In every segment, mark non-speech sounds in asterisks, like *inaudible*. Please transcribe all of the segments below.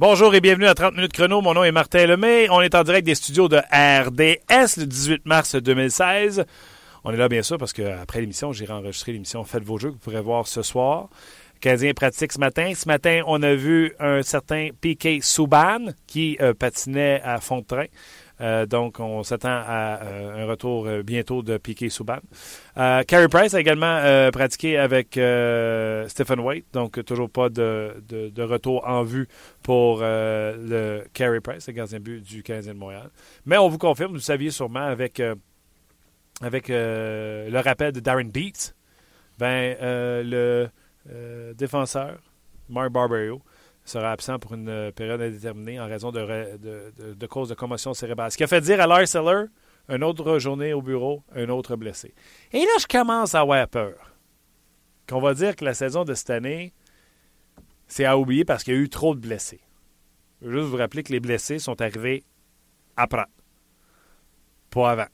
Bonjour et bienvenue à 30 minutes chrono. Mon nom est Martin Lemay. On est en direct des studios de RDS le 18 mars 2016. On est là bien sûr parce qu'après l'émission, j'irai enregistrer l'émission Faites vos jeux que vous pourrez voir ce soir. Canadien pratique ce matin. Ce matin, on a vu un certain Piquet Souban qui euh, patinait à fond de train. Euh, donc, on s'attend à euh, un retour euh, bientôt de Piquet Souban. Carey Price a également pratiqué avec Stephen White, donc toujours pas de, de, retour en vue pour le Carey Price, le gardien but du Canadien de Montréal. Mais on vous confirme, vous le saviez sûrement avec, avec le rappel de Darren Beats, ben, le défenseur, Mark Barberio, sera absent pour une euh, période indéterminée en raison de, de, de, commotion cérébrale. Ce qui a fait dire à Lars Seller, une autre journée au bureau, un autre blessé. Et là, je commence à avoir peur. Qu'on va dire que la saison de cette année, c'est à oublier parce qu'il y a eu trop de blessés. Je veux juste vous rappeler que les blessés sont arrivés après. Pas avant.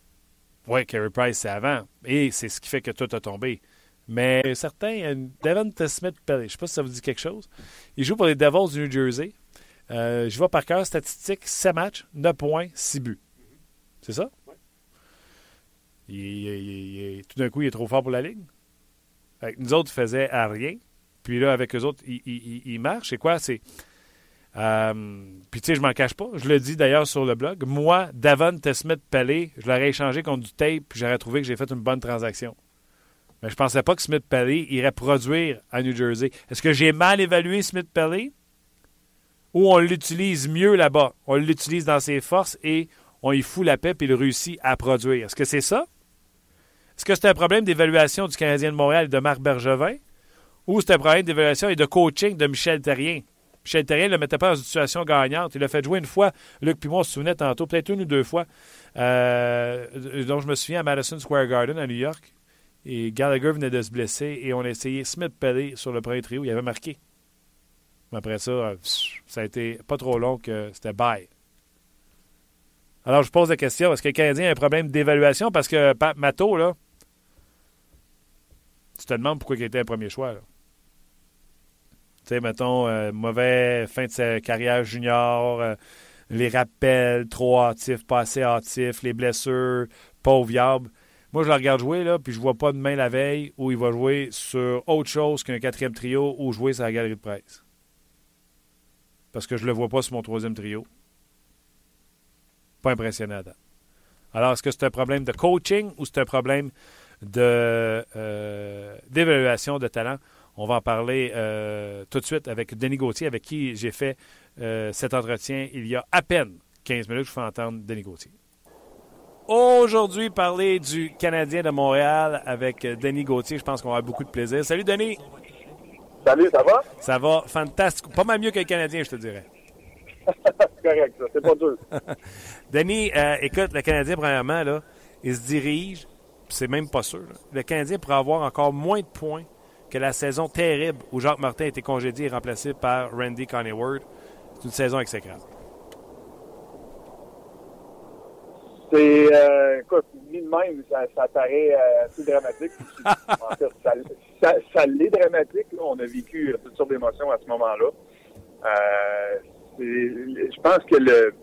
Oui, Carey Price, c'est avant. Et c'est ce qui fait que tout a tombé. Mais certains, Devon Smith je ne sais pas si ça vous dit quelque chose. Il joue pour les Devils du New Jersey. Euh, je vois par cœur statistique 7 matchs, 9 points, 6 buts. C'est ça? Oui. Il, tout d'un coup, il est trop fort pour la Ligue. Avec nous autres, il faisait à rien. Puis là, avec eux autres, il, marche. C'est quoi? C'est. Euh, puis tu sais, je m'en cache pas. Je le dis d'ailleurs sur le blog. Moi, Davon Smith Pelé, je l'aurais échangé contre du tape, puis j'aurais trouvé que j'ai fait une bonne transaction. Mais je ne pensais pas que Smith Pelly irait produire à New Jersey. Est-ce que j'ai mal évalué Smith Pelly? Ou on l'utilise mieux là-bas? On l'utilise dans ses forces et on y fout la paix et il réussit à produire. Est-ce que c'est ça? Est-ce que c'est un problème d'évaluation du Canadien de Montréal et de Marc Bergevin? Ou c'est un problème d'évaluation et de coaching de Michel Terrien? Michel Terrien ne le mettait pas dans une situation gagnante. Il l'a fait jouer une fois. Luc Pimon se souvenait tantôt, peut-être une ou deux fois. Euh, donc, je me souviens à Madison Square Garden à New York. Et Gallagher venait de se blesser et on a essayé Smith Pelé sur le premier trio. Il avait marqué. Mais après ça, ça a été pas trop long que c'était bye. Alors, je pose la question est-ce que le Canadien a un problème d'évaluation? Parce que Pat Mato, là, tu te demandes pourquoi il était un premier choix. Tu sais, mettons, euh, mauvais fin de sa carrière junior, euh, les rappels trop hâtifs, pas assez hâtifs, les blessures, pas viable. Moi, je le regarde jouer, là, puis je vois pas demain la veille où il va jouer sur autre chose qu'un quatrième trio ou jouer sur la galerie de presse. Parce que je le vois pas sur mon troisième trio. Pas impressionnant. Alors, est-ce que c'est un problème de coaching ou c'est un problème euh, d'évaluation de talent? On va en parler euh, tout de suite avec Denis Gauthier, avec qui j'ai fait euh, cet entretien il y a à peine 15 minutes. Je fais entendre Denis Gauthier. Aujourd'hui, parler du Canadien de Montréal avec Denis Gauthier. Je pense qu'on va avoir beaucoup de plaisir. Salut, Denis. Salut, ça va? Ça va fantastique. Pas mal mieux que le Canadien, je te dirais. c'est *laughs* correct, ça. C'est pas dur. *laughs* Denis, euh, écoute, le Canadien, premièrement, là, il se dirige, c'est même pas sûr. Le Canadien pourrait avoir encore moins de points que la saison terrible où Jacques Martin a été congédié et remplacé par Randy Ward. C'est une saison exécrable. C'est, euh, écoute, ni de même, ça, ça paraît euh, assez dramatique. *laughs* en fait, ça, ça, ça l'est dramatique. On a vécu toutes sortes d'émotions à ce moment-là. Euh, je pense que le,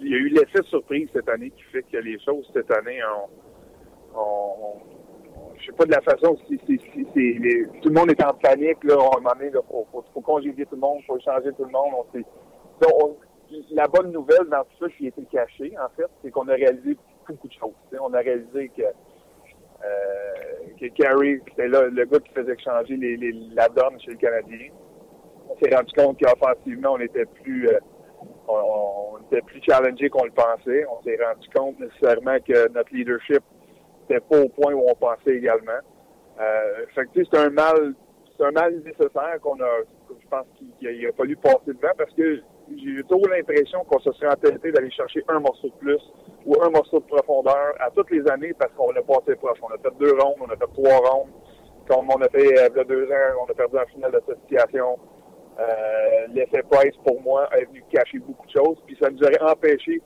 il y a eu l'effet de surprise cette année qui fait que les choses cette année ont, ont, je sais pas de la façon si, si, si, si tout le monde est en panique là, on a il faut, faut, faut, congédier tout le monde, faut changer tout le monde. On, on, la bonne nouvelle dans tout ça qui était caché, en fait, c'est qu'on a réalisé beaucoup de choses. On a réalisé que euh, que Carey, c'était là le gars qui faisait changer les, les, la donne chez le Canadien. On s'est rendu compte qu'offensivement, on était plus euh, on, était plus challengé qu'on le pensait. On s'est rendu compte nécessairement que notre leadership n'était pas au point où on pensait également. Euh, fait que c'est un mal c'est un mal nécessaire qu'on a je pense qu'il a fallu passer devant parce que j'ai eu trop l'impression qu'on se serait entêté d'aller chercher un morceau de plus ou un morceau de profondeur à toutes les années parce qu'on l'a passé proche. On a fait deux rondes, on a fait trois rondes. Comme on a fait euh, deux ans, on a perdu en finale situation. Euh, L'effet Price, pour moi, est venu cacher beaucoup de choses. Puis ça nous aurait empêché,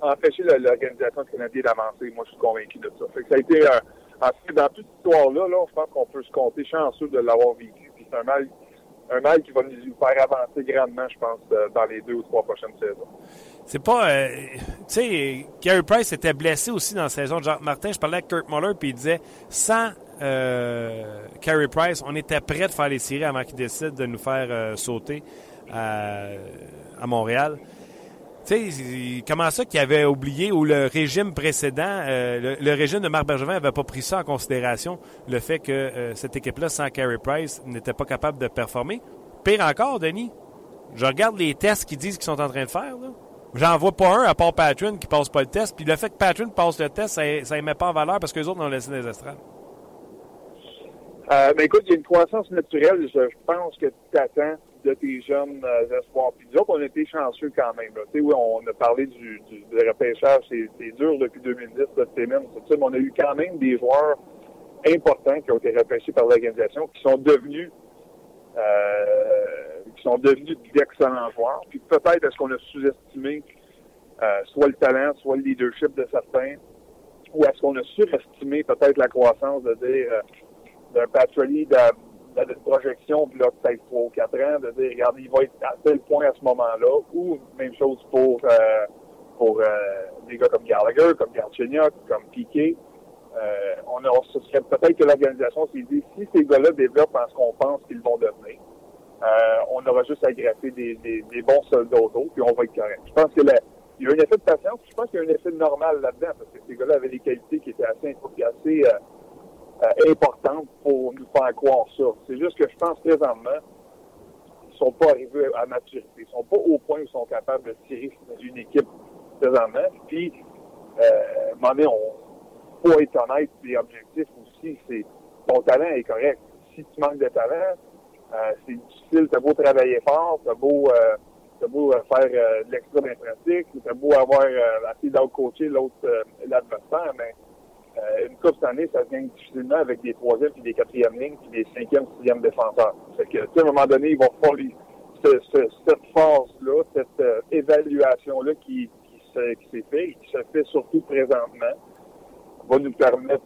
empêché l'organisation canadienne d'avancer. Moi, je suis convaincu de ça. Fait que ça a été, euh, dans toute cette histoire-là, là, je pense qu'on peut se compter chanceux de l'avoir vécu. Puis c'est un mal un mal qui va nous faire avancer grandement, je pense, dans les deux ou trois prochaines saisons. C'est pas. Euh, tu sais, Gary Price était blessé aussi dans la saison de Jacques Martin. Je parlais avec Kurt Muller, puis il disait sans euh, Carey Price, on était prêt de faire les séries avant qu'il décide de nous faire euh, sauter à Montréal. Sais, comment ça qu'il avait oublié ou le régime précédent, euh, le, régime de Marc Bergevin n'avait pas pris ça en considération, le fait que euh, cette équipe-là, sans Carey Price, n'était pas capable de performer. Pire encore, Denis, je regarde les tests qu'ils disent qu'ils sont en train de faire. J'en vois pas un à part Patron qui passe pas le test. Puis le fait que Patron passe le test, ça ne met pas en valeur parce que les autres ont laissé des estrades. Euh, ben écoute, il y a une croissance naturelle. Je, pense que tu t'attends de tes jeunes euh, espoirs. Puis nous autres, on a été chanceux quand même. Sais, oui, on a parlé du, du, repêchage, c'est dur depuis 2010, c'est même, ça, mais on a eu quand même des joueurs importants qui ont été repêchés par l'organisation, qui sont devenus euh, qui sont devenus d'excellents joueurs. Puis peut-être est-ce qu'on a sous-estimé euh, soit le talent, soit le leadership de certains, ou est-ce qu'on a surestimé peut-être la croissance de dire d'un Patrick de, projection, puis là, peut-être 3 ou 4 ans, de dire, regarde, il va être à tel point à ce moment-là, ou même chose pour, euh, pour euh, des gars comme Gallagher, comme Galchenyuk, comme Piquet. Euh, on, ce serait peut-être que l'organisation s'est dit, si ces gars-là développent en ce qu'on pense qu'ils vont devenir, on aura juste à greffer des, des, bons soldats autour, puis on va être correct. Je pense que il y a un effet de patience, je pense qu'il y a un effet normal là-dedans, parce que ces gars-là avaient des qualités qui étaient assez, assez euh, euh, importantes pour nous faire croire ça. C'est juste que je pense présentement, ils sont pas arrivés à maturité. Ils sont pas au point où ils sont capables de tirer une équipe présentement. Puis, euh, donné, on faut être honnête, et objectif aussi, c'est ton talent est correct. Si tu manques de talent, euh, c'est difficile, t'as beau travailler fort, t'as beau, euh, beau euh, faire euh, de pratique, t'as beau avoir assez d'out-coacher l'autre l'adversaire, mais une coupe cette année, ça vient difficilement avec des troisièmes puis des quatrièmes lignes puis des cinquièmes, sixièmes défenseurs. Fait que, à un moment donné, ils vont faire cette phase-là, cette évaluation-là qui, qui s'est faite et qui se fait surtout présentement, va nous permettre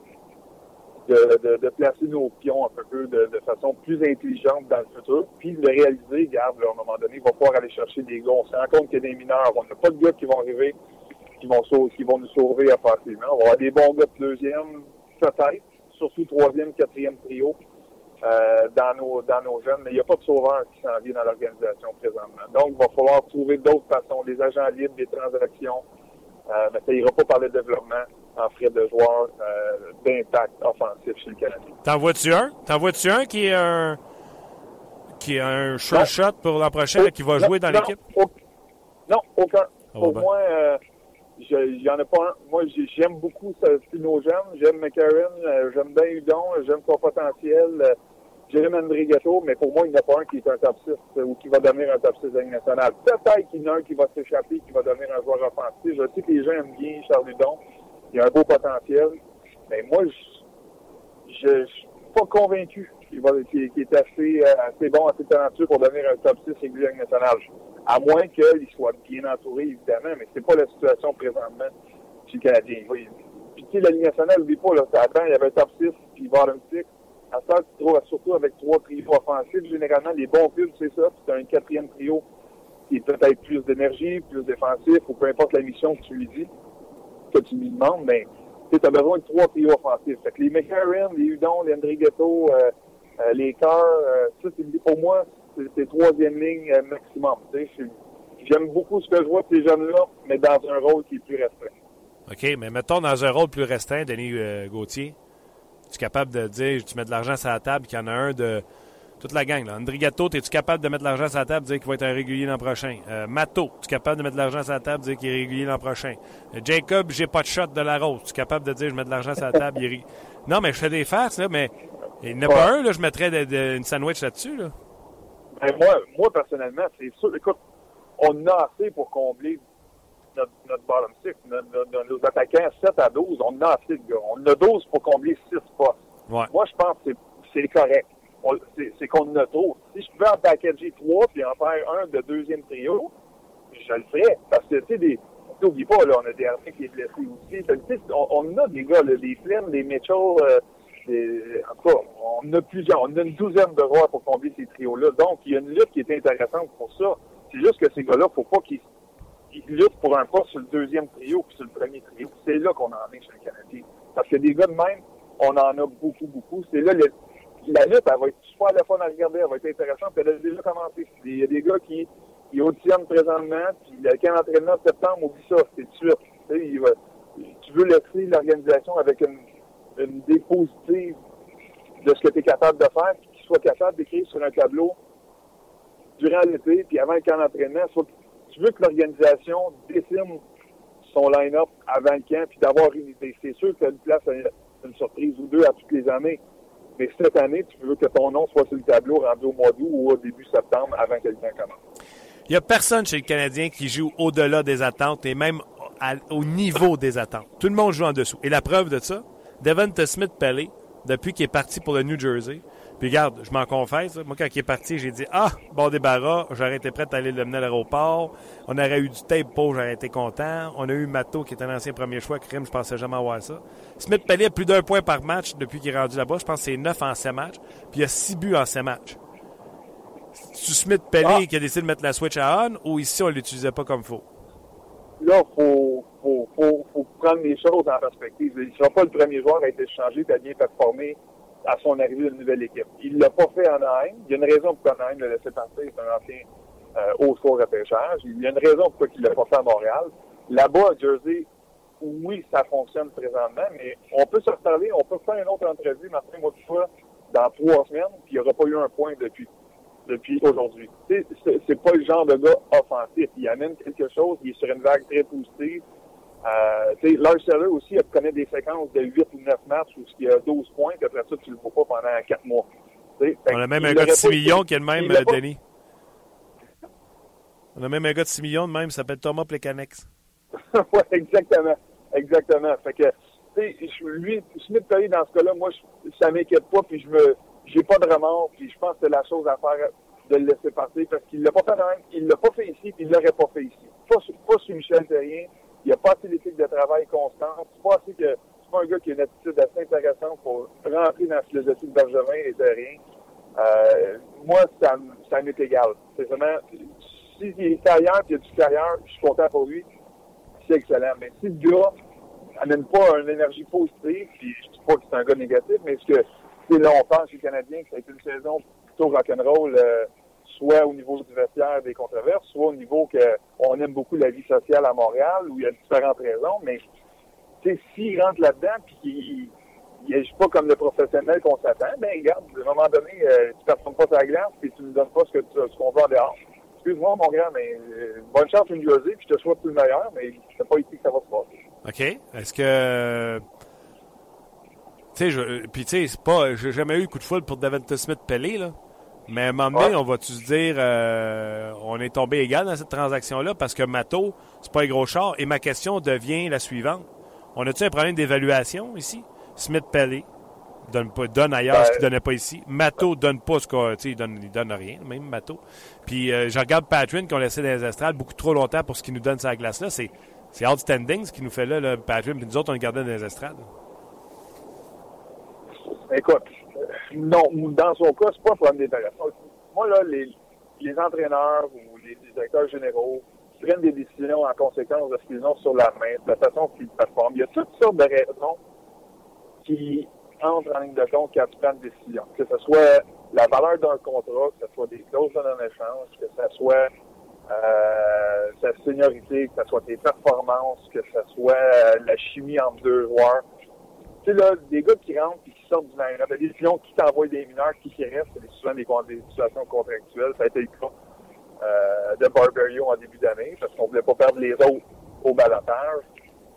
de, de, placer nos pions un peu de, de, façon plus intelligente dans le futur, puis de réaliser, garde, à un moment donné, il va pouvoir aller chercher des gars. On se rend compte qu'il y a des mineurs. On n'a pas de gars qui vont arriver, qui vont, qui vont nous sauver facilement. On va avoir des bons gars de deuxième, peut-être, surtout troisième, quatrième trio. Euh, dans nos dans nos jeunes, mais il n'y a pas de sauveur qui s'en vient dans l'organisation présentement. Donc, il va falloir trouver d'autres façons, des agents libres, des transactions, euh, mais ça ira pas par le développement en frais de joueurs euh, d'impact offensif chez le Canadien. T'en vois-tu un? T'en vois-tu un qui est un qui est un sure shot pour l'an prochain qui va jouer dans l'équipe? Non, aucun. Ah, pour ben. moi, euh, il n'y en a pas un. Moi, j'aime beaucoup nos jeunes. J'aime McCarron, euh, j'aime bien Udon, j'aime son potentiel. Euh, j'aime André Gâteau, mais pour moi, il n'y en a pas un qui est un top 6 euh, ou qui va devenir un top 6 de nationale. Peut-être qu'il y en a un qui va s'échapper, qui va devenir un joueur offensif. Je sais que les gens aiment bien Charles Udon il a un beau potentiel. Mais moi, je ne suis pas convaincu qu'il est assez, assez bon, assez talentueux pour devenir un top 6 régulier national. À moins qu'il soit bien entouré, évidemment, mais c'est pas la situation présentement chez le Canadien. Puis tu sais, la Ligue nationale, n'oublie pas, là, avant, il y avait un top 6 puis bottom 6. À ça, tu trouves surtout avec trois trios offensifs. Généralement, les bons clubs, c'est ça. C'est un quatrième trio qui est peut-être plus d'énergie, plus défensif, ou peu importe la mission que tu lui dis que tu lui demandes, mais tu as besoin de trois trios offensifs. Fait que les McCarron, les Udon, les André Ghetto, euh, euh, les Cars, euh, ça, pour moi, c'est troisième ligne euh, maximum. J'aime beaucoup ce que je vois de ces jeunes-là, mais dans un rôle qui est plus restreint. OK, mais mettons dans un rôle plus restreint, Denis Gauthier, tu es capable de dire, tu mets de l'argent sur la table, qu'il y en a un de toute la gang. Là. André Gatto, es-tu capable de mettre de l'argent sur la table dire qu'il va être un régulier l'an prochain? Euh, Mato, es-tu capable de mettre de l'argent sur la table dire qu'il est régulier l'an prochain? Euh, Jacob, j'ai pas de shot de la rose. Tu es capable de dire je mets de l'argent sur la table, il est Non, mais je fais des farces, là, mais il n'y en a pas un, là, je mettrais une sandwich là-dessus. Là. Ben, moi, moi, personnellement, c'est sûr. Écoute, on a assez pour combler notre, notre bottom six. nos attaquants 7 à 12, on a assez de gars. On a 12 pour combler 6 postes. Ouais. Moi, je pense que c'est correct c'est qu'on en a trop. Si je pouvais en packager trois puis en faire un de deuxième trio, je le ferais. Parce que, tu sais, des. N'oublie pas, là, on a des armées qui est blessé aussi. On, on, a des gars, là, des Flynn, des Mitchell, euh, en tout cas, on a plusieurs, on a une douzaine de joueurs pour combler ces trios-là. Donc, il y a une lutte qui est intéressante pour ça. C'est juste que ces gars-là, faut pas qu'ils luttent pour un poste sur le deuxième trio puis sur le premier trio. C'est là qu'on en est chez le Canadien. Parce que des gars de même, on en a beaucoup, beaucoup. C'est là, la lutte, elle va être super la fun à regarder, elle va être intéressante, puis elle a déjà commencé. Il y a des gars qui, qui auditionnent présentement, puis le camp d'entraînement de septembre, oublie ça, c'est sûr. Tu, tu veux laisser l'organisation avec une, une idée positive de ce que tu es capable de faire, puis soit capable d'écrire sur un tableau durant l'été, puis avant le camp d'entraînement, tu veux que l'organisation dessine son line-up avant le camp, puis d'avoir une idée. C'est sûr que une place à une surprise ou deux à toutes les années. Mais cette année, tu veux que ton nom soit sur le tableau rendu au mois d'août ou au début septembre avant que commence. Il n'y a personne chez le Canadien qui joue au-delà des attentes et même au niveau des attentes. Tout le monde joue en dessous. Et la preuve de ça, Devon Smith-Pellet, depuis qu'il est parti pour le New Jersey, puis regarde, je m'en confesse, moi quand il est parti, j'ai dit Ah, bon débarras, j'aurais été prêt à aller le mener à l'aéroport. On aurait eu du tape pour, j'aurais été content. On a eu Mato qui est un ancien premier choix, Crime, je pensais jamais avoir ça. Smith Pellet a plus d'un point par match depuis qu'il est rendu là-bas. Je pense que c'est 9 en 7 matchs. Puis il y a 6 buts en 7 matchs. C'est Smith Pellet ah. qui a décidé de mettre la switch à on ou ici on l'utilisait pas comme faut? Là, il faut, faut, faut, faut, prendre les choses en perspective. Il ne sera pas le premier joueur à être échangé et à bien performer à son arrivée d'une nouvelle équipe. Il ne l'a pas fait en Anaheim. Il y a une raison pour Anaheim l'a laissé partir. C'est un ancien euh, haut score repêchage. Il y a une raison pourquoi il ne l'a pas fait à Montréal. Là-bas, à Jersey, oui, ça fonctionne présentement, mais on peut se reparler, on peut faire une autre entrevue, Martin, moi, fois, dans trois semaines, puis il n'y aura pas eu un point depuis depuis aujourd'hui. C'est pas le genre de gars offensif. Il amène quelque chose, il est sur une vague très positive. Euh, Lars Seller aussi il connaît des séquences de 8 ou 9 matchs où il y a 12 points, puis après ça, tu le vois pas pendant 4 mois. On a même un gars de 6 millions qui est le même, euh, Denis. On a même un gars de 6 millions de même, il s'appelle Thomas Plekanex. *laughs* oui, exactement. Exactement. Fait que, lui, Smith dans ce cas-là, moi, ça m'inquiète pas, puis je me, j'ai pas de remords, puis je pense que c'est la chose à faire de le laisser passer, parce qu'il l'a pas fait même, il l'a pas fait ici, puis il l'aurait pas fait ici. Pas, pas sur Michel Terrien, il a pas assez d'éthique de travail constante. C'est pas assez que c'est pas un gars qui a une attitude assez intéressante pour rentrer dans la philosophie de Bergevin et de rien. Euh, moi, ça, ça m'est égal. C'est vraiment, s'il est ailleurs et il y a du carrière, je suis content pour lui. C'est excellent. Mais si le gars n'amène pas une énergie positive, puis je dis pas que c'est un gars négatif, mais est-ce que c'est longtemps chez les Canadiens que ça a été une saison plutôt rock'n'roll, euh, soit au niveau du vestiaire des controverses, soit au niveau qu'on aime beaucoup la vie sociale à Montréal, où il y a différentes raisons, mais s'il rentre là-dedans puis qu'il n'agit pas comme le professionnel qu'on s'attend, ben regarde, à un moment donné, euh, tu ne performes pas ta glace et tu ne donnes pas ce qu'on veut en dehors. Excuse-moi, mon grand, mais euh, bonne chance une Jersey, puis je te souhaite tout le meilleur, mais c'est pas ici que ça va se passer. OK. Est-ce que tu sais, puis tu sais, c'est pas, j'ai jamais eu le coup de foule pour Devonta Smith Pelé, là. Mais à un moment donné, on va-tu se dire, euh, on est tombé égal dans cette transaction-là parce que Mato, c'est pas un gros char. Et ma question devient la suivante. On a-tu un problème d'évaluation ici? Smith Pelé donne, pas, donne ailleurs ce qu'il donnait pas ici. Mato donne pas ce qu'il il donne, il donne rien, même Mato. Puis euh, je regarde Patrick qu'on laissé dans les estrades beaucoup trop longtemps pour ce qu'il nous donne sa glace-là. C'est, c'est outstanding ce qu'il nous fait là, là Patrick. Puis nous autres, on le gardait dans les estrades. Écoute, non, dans son cas, c'est pas un problème d'intéressant. Moi, là, les, entraîneurs ou les directeurs généraux prennent des décisions en conséquence de ce qu'ils ont sur la main, de la façon qu'ils performent. Il y a toutes sortes de raisons qui entrent en ligne de compte quand tu prends une décision. Que ce soit la valeur d'un contrat, que ce soit des clauses d'un échange, que ce soit euh, sa seniorité, que ce soit tes performances, que ce soit euh, la chimie entre deux joueurs. Tu sais, là, des gars qui rentrent et qui sortent du line-up, des décisions qui t'envoient des mineurs, qui qui restent, c'est souvent des, situations contractuelles. Ça a été le cas euh, de Barbario en début d'année, parce qu'on voulait pas perdre les autres au balotage.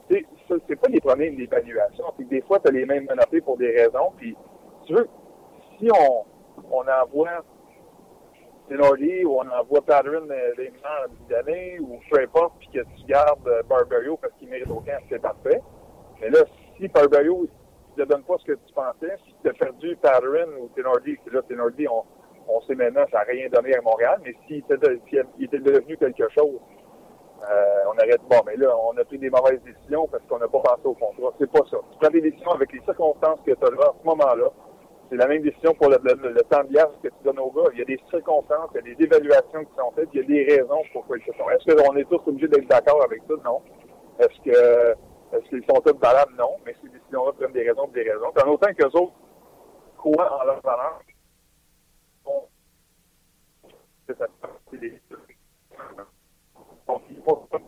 C'est, c'est pas des problèmes d'évaluation. Puis des fois, tu as les mêmes menacés pour des raisons. Puis, tu veux, si on, on envoie Tenardi ou on envoie Patterson des mineurs en début d'année, ou peu importe, puis que tu gardes euh, Barbario parce qu'il mérite aucun, c'est parfait. Mais là, si Barbario ne donne pas ce que tu pensais, si tu as perdu Patterson ou Tenardi, là, Tenardi, on, on sait maintenant, ça n'a rien donné à Montréal, mais s'il était, était, devenu quelque chose, euh, on arrête. Bon, mais là, on a pris des mauvaises décisions parce qu'on n'a pas pensé au contrat. C'est pas ça. Tu prends des décisions avec les circonstances que tu as là, à ce moment-là. C'est la même décision pour le, temps de liage que tu donnes aux gars. Il y a des circonstances, il y a des évaluations qui sont faites, il y a des raisons pourquoi ils se font. Est-ce qu'on est tous obligés d'être d'accord avec ça? Non. Est-ce que est-ce qu'ils sont tous valables? Non. Mais ces décisions-là prennent des raisons des raisons. En autant qu'eux autres croient en leur valeur, bon, c'est ça. Des... Donc, il faut pas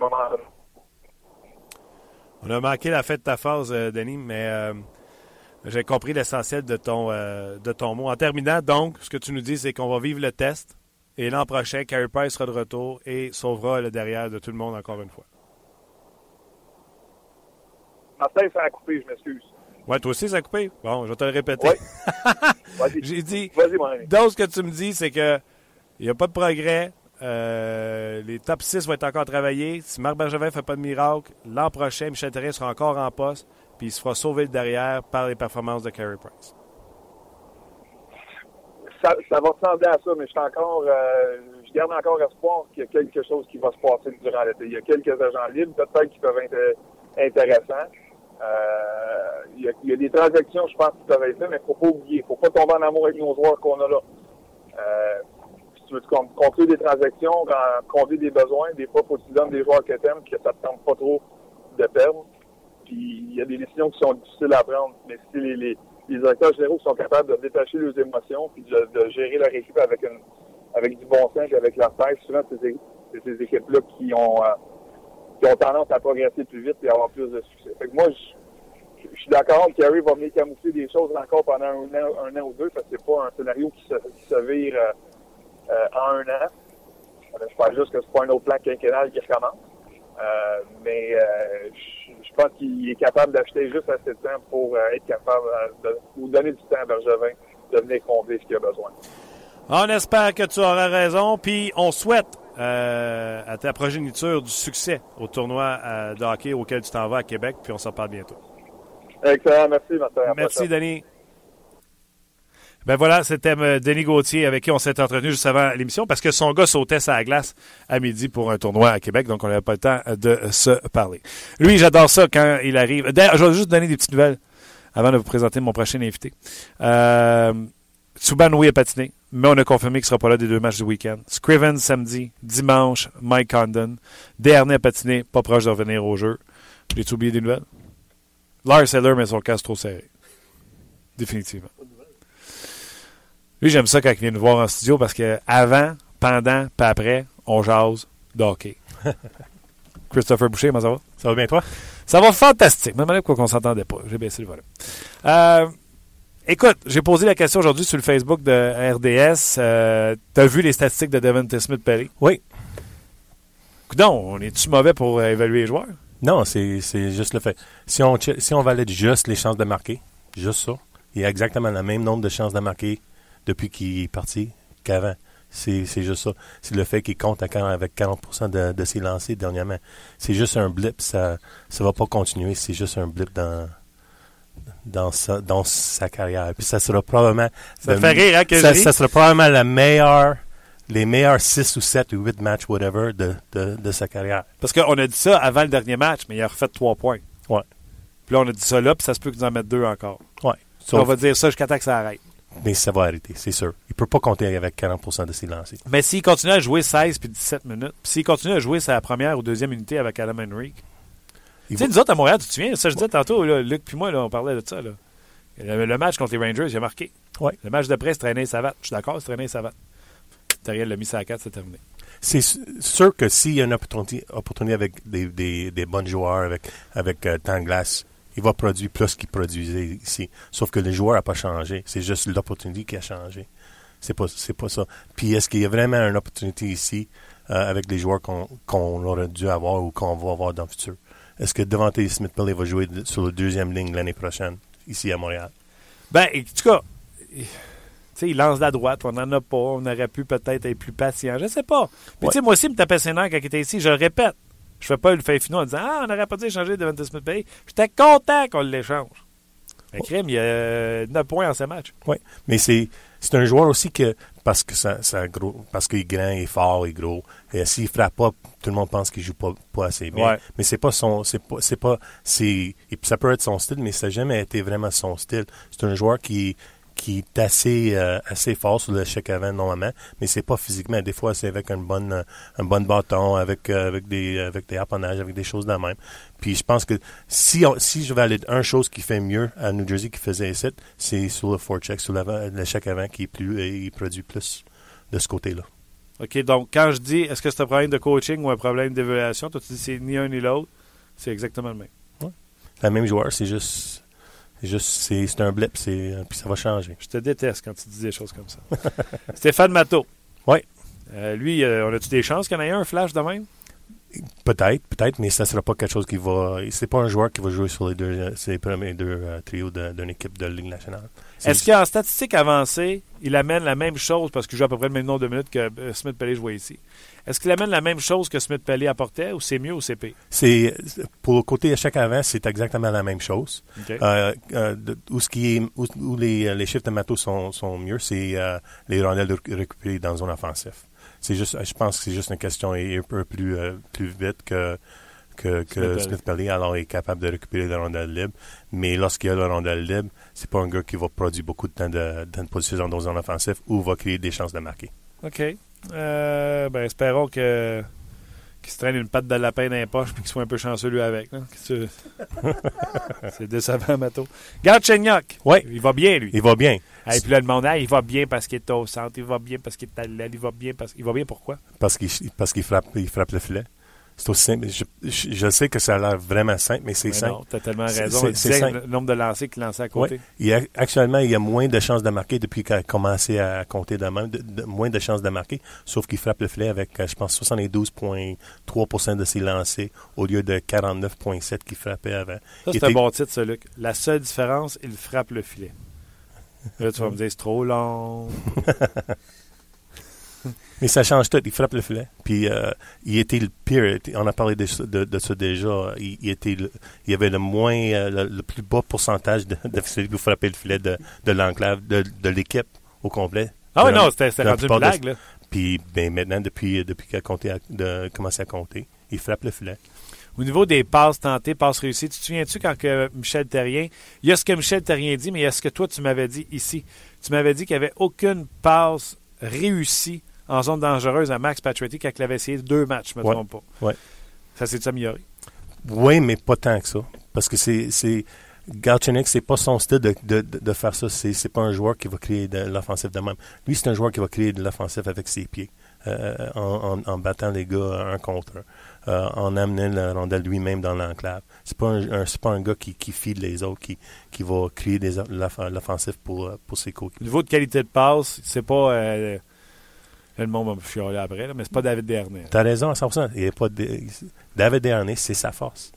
moment-là. On a manqué la fin de ta phase, euh, Denis, mais euh, j'ai compris l'essentiel de ton euh, de ton mot. En terminant, donc, ce que tu nous dis, c'est qu'on va vivre le test et l'an prochain, Carey Price sera de retour et sauvera le derrière de tout le monde encore une fois. Martin, ça a coupé, je m'excuse. Ouais, toi aussi, ça a coupé? Bon, je vais te le répéter. Ouais. *laughs* J'ai dit, donc, ce que tu me dis, c'est que il n'y a pas de progrès. Euh, les top 6 vont être encore travaillés. Si Marc Bergevin ne fait pas de miracle, l'an prochain, Michel Terrien sera encore en poste, puis il se fera sauver le derrière par les performances de Carey Price. Ça, va ressembler à ça, mais je suis encore, euh, je garde encore espoir qu'il y a quelque chose qui va se passer durant l'été. Il y a quelques agents libres, peut-être qui peuvent être intéressants. Euh, il, y a, des transactions, je pense, qui peuvent être faites, mais faut pas oublier. Faut pas tomber en amour avec nos joueurs qu'on a là. Euh, si tu veux con- conclure des transactions, combler des besoins, des fois, faut que tu donnes des joueurs que tu aimes, que ça ne te tente pas trop de perdre. Puis il y a des décisions qui sont difficiles à prendre. Mais si les, les directeurs généraux sont capables de détacher leurs émotions puis de, gérer leur équipe avec avec du bon sens et avec leur tête, souvent c'est ces, équipes-là qui ont euh, qui ont tendance à progresser plus vite et avoir plus de succès. Moi, je, suis d'accord que Carey va venir camoufler des choses encore pendant un an, ou deux, parce que c'est pas un scénario qui se, vire euh, euh, en un an. Je pense juste que c'est pas un autre plan quinquennal qui recommence. Euh, mais euh, je, pense qu'il est capable d'acheter juste assez de temps pour euh, être capable de ou donner du temps à Bergevin de venir combler ce qu'il a besoin. On espère que tu auras raison, puis on souhaite à ta progéniture du succès au tournoi de hockey auquel tu t'en vas à Québec, puis on s'en parle bientôt. Excellent, merci, Martin. Merci, prochaine. Denis. Ben voilà, c'était euh, Denis Gauthier avec qui on s'est entretenu juste avant l'émission parce que son gars sautait sa glace à midi pour un tournoi à Québec, donc on n'avait pas le temps de se parler. Lui, j'adore ça quand il arrive. D'ailleurs, je vais juste donner des petites nouvelles avant de vous présenter mon prochain invité. Euh, oui, a patiné, mais on a confirmé qu'il ne sera pas là des deux matchs du week-end. Scriven samedi, dimanche, Mike Condon. Dernier a patiné, pas proche de revenir au jeu. J'ai-tu oublié des nouvelles? Lars Eller, mais son casque trop serré. Définitivement. Lui, j'aime ça quand il vient nous voir en studio parce que avant, pendant, puis après, on jase de hockey. *laughs* Christopher Boucher, comment ça va? Ça va bien, toi? Ça va fantastique. Je me demandais pourquoi on s'entendait pas. J'ai baissé le volume. Euh, écoute, j'ai posé la question aujourd'hui sur le Facebook de RDS. Euh, T'as vu les statistiques de Devin Smith-Pelly? Oui. Coudon, on est-tu mauvais pour euh, évaluer les joueurs? Non, c'est juste le fait. Si on, si on valide juste les chances de marquer, juste ça, il y a exactement le même nombre de chances de marquer depuis qu'il est parti qu'avant. C'est juste ça. C'est le fait qu'il compte à 40 avec 40 de, de ses lancers dernièrement. C'est juste un blip, ça ça va pas continuer. C'est juste un blip dans dans sa, dans sa carrière. Puis ça sera probablement Ça le- fait rire, hein, que ça, sera probablement la meilleure les meilleurs 6 ou 7 ou 8 matchs, whatever, de, de, de sa carrière. Parce qu'on a dit ça avant le dernier match, mais il a refait trois points. Ouais. Puis là, on a dit ça là, puis ça se peut qu'ils en mettent deux encore. Ouais. on va dire ça jusqu'à temps que ça arrête. Mais ça va arrêter, c'est sûr. Il peut pas compter avec 40% de ses lancers. Mais s'il continue à jouer 16 puis 17 minutes, s'il continue à jouer sa première ou deuxième unité avec Adam Henry, Tu sais, va- nous autres, à Montréal, tu te souviens, ça je disais tantôt, là, Luc puis moi, là, on parlait de ça. Là. Le, le match contre les Rangers, il a marqué. Ouais. Le match d'après, c'est traîner Savate. Je suis d'accord, c'est traîner Savate. Terriel l'a mis ça à 4, c'est terminé. C'est sûr que s'il y a une opportunité, opportunité avec des, des, des bons joueurs, avec, avec euh, temps de glace, il va produire plus qu'il produisait ici. Sauf que les joueurs n'ont pas changé. C'est juste l'opportunité qui a changé. C'est pas, c'est pas ça. Puis est-ce qu'il y a vraiment une opportunité ici euh, avec les joueurs qu'on aurait dû avoir ou qu'on va avoir dans le futur? Est-ce que Devante Smith-Pelly va jouer sur la deuxième ligne l'année prochaine, ici à Montréal? Ben, en tout cas, tu sais, il lance de la droite, on n'en a pas, on aurait pu peut-être être plus patient, je sais pas. Mais Ouais. tu sais, moi aussi, il me tapait ses nerfs quand il était ici, je le répète. Je fais pas le fait finaux en disant Ah, on n'aurait pas dû échanger Devante Smith Bay. J'étais content qu'on l'échange. Mais crime, il y a 9 points en ce match. Oui, mais c'est c'est un joueur aussi que parce que ça, ça gros, parce qu'il est grand, il est fort, il est gros. Et s'il frappe pas, tout le monde pense qu'il joue pas, pas assez bien. Ouais. Mais c'est pas son, c'est pas, c'est pas, c'est, ça peut être son style, mais ça n'a jamais été vraiment son style. C'est un joueur qui, qui est assez, euh, assez fort sur le chèque avant normalement, mais c'est pas physiquement. Des fois, c'est avec un bon, euh, un bon bâton, avec, euh, avec des, avec des appennages, avec des choses de la même. Puis je pense que si, on- si je aller une chose qui fait mieux à New Jersey qui faisait ici, c'est sur le forecheck, sur le chèque avant qui est plus, et il produit plus de ce côté-là. OK, donc quand je dis est-ce que c'est un problème de coaching ou un problème d'évaluation, toi tu dis c'est ni un ni l'autre, c'est exactement le même. La même joueur, c'est juste, c'est juste, c'est, un blip, euh, puis ça va changer. Je te déteste quand tu dis des choses comme ça. *laughs* Stéphane Matteau. Ouais. Euh, lui, euh, on a-tu des chances qu'il y en ait un, un flash de même? Peut-être, peut-être, mais ça sera pas quelque chose qui va. C'est pas un joueur qui va jouer sur les deux, ces premiers deux euh, trios de- d'une équipe de Ligue nationale. Est-ce qu'en statistique avancée, il amène la même chose, parce qu'il joue à peu près le même nombre de minutes que euh, Smith Pellet jouait ici? Est-ce qu'il amène la même chose que Smith Pellet apportait, ou c'est mieux ou c'est pire? c'est pour le côté échec avant, c'est exactement la même chose. Euh, euh, où ce qui est, où, où les, les chiffres de Mato sont, sont mieux, c'est euh, les rondelles de réc- récupérées dans zone offensive. C'est juste, je pense que c'est juste une question un peu plus plus vite que que, que. Smith Pelly, alors il est capable de récupérer la rondelle libre. Mais lorsqu'il y a la rondelle libre, c'est pas un gars qui va produire beaucoup de temps de, de position dans zone offensive ou va créer des chances de marquer. OK. Euh, ben, espérons que qu'il se traîne une patte de lapin dans les poches puis qu'il soit un peu chanceux lui avec. *laughs* c'est décevant, Mato. Garde Chenyok. Ouais. Il va bien, lui. Il va bien. Et puis là, le monde, ah, il va bien parce qu'il est au centre, il va bien parce qu'il est à l'aile, il va bien parce qu'il va bien pourquoi? parce qu'il parce qu'il frappe il frappe le filet. C'est aussi simple. Je, sais que ça a l'air vraiment simple, mais c'est Mais simple. non, t'as tellement raison. c'est- le nombre de lancers qu'il lançait à côté. Ouais. Il y a- actuellement, il y a moins de chances de marquer depuis qu'il a commencé à compter de même, de- de- moins de chances de marquer, sauf qu'il frappe le filet avec, euh, je pense, 72,3% de ses lancers au lieu de 49,7 qu'il frappait avant. Ça, c'est un bon titre, ça, Luc. La seule différence, il frappe le filet. Là, tu vas me dire, c'est trop long. *laughs* Mais ça change tout. Il frappe le filet. Puis euh, il était le pire. On a parlé de, ça- de- de ça déjà. Il, il était le- il y avait le moins, euh, le, le plus bas pourcentage de, de celui qui frappait le filet de, de l'enclave, de, de l'équipe au complet. Ah oui, non, c'était rendu une blague, là. Puis ben, maintenant, depuis, depuis qu'il a compté à- de, commencé à compter, il frappe le filet. Au niveau des passes tentées, passes réussies, tu te souviens-tu quand que Michel Terrien, il y a ce que Michel Terrien dit, mais il y a ce que toi tu m'avais dit ici. Tu m'avais dit qu'il n'y avait aucune passe réussie en zone dangereuse à Max Pacioretty quand il avait essayé deux matchs, je ne me Ouais. trompe pas. Ouais. Ça s'est amélioré. Oui, mais pas tant que ça. Parce que c'est. Galchenyuk, c'est pas son style de, de, de- faire ça. C'est, pas un joueur qui va créer de l'offensive de même. Lui, c'est un joueur qui va créer de l'offensive avec ses pieds. euh, en, en- en battant les gars un contre un. euh, en amenant la rondelle lui-même dans l'enclave. C'est pas un, pas un gars qui, qui file les autres, qui, qui va créer des, l'off- l'offensive pour, pour ses coéquipiers. niveau de qualité de passe, c'est pas. euh, le monde va me fioler après, là, mais c'est pas David Dernay. T'as raison à 100%. Il a pas de, David Dernay, c'est sa force.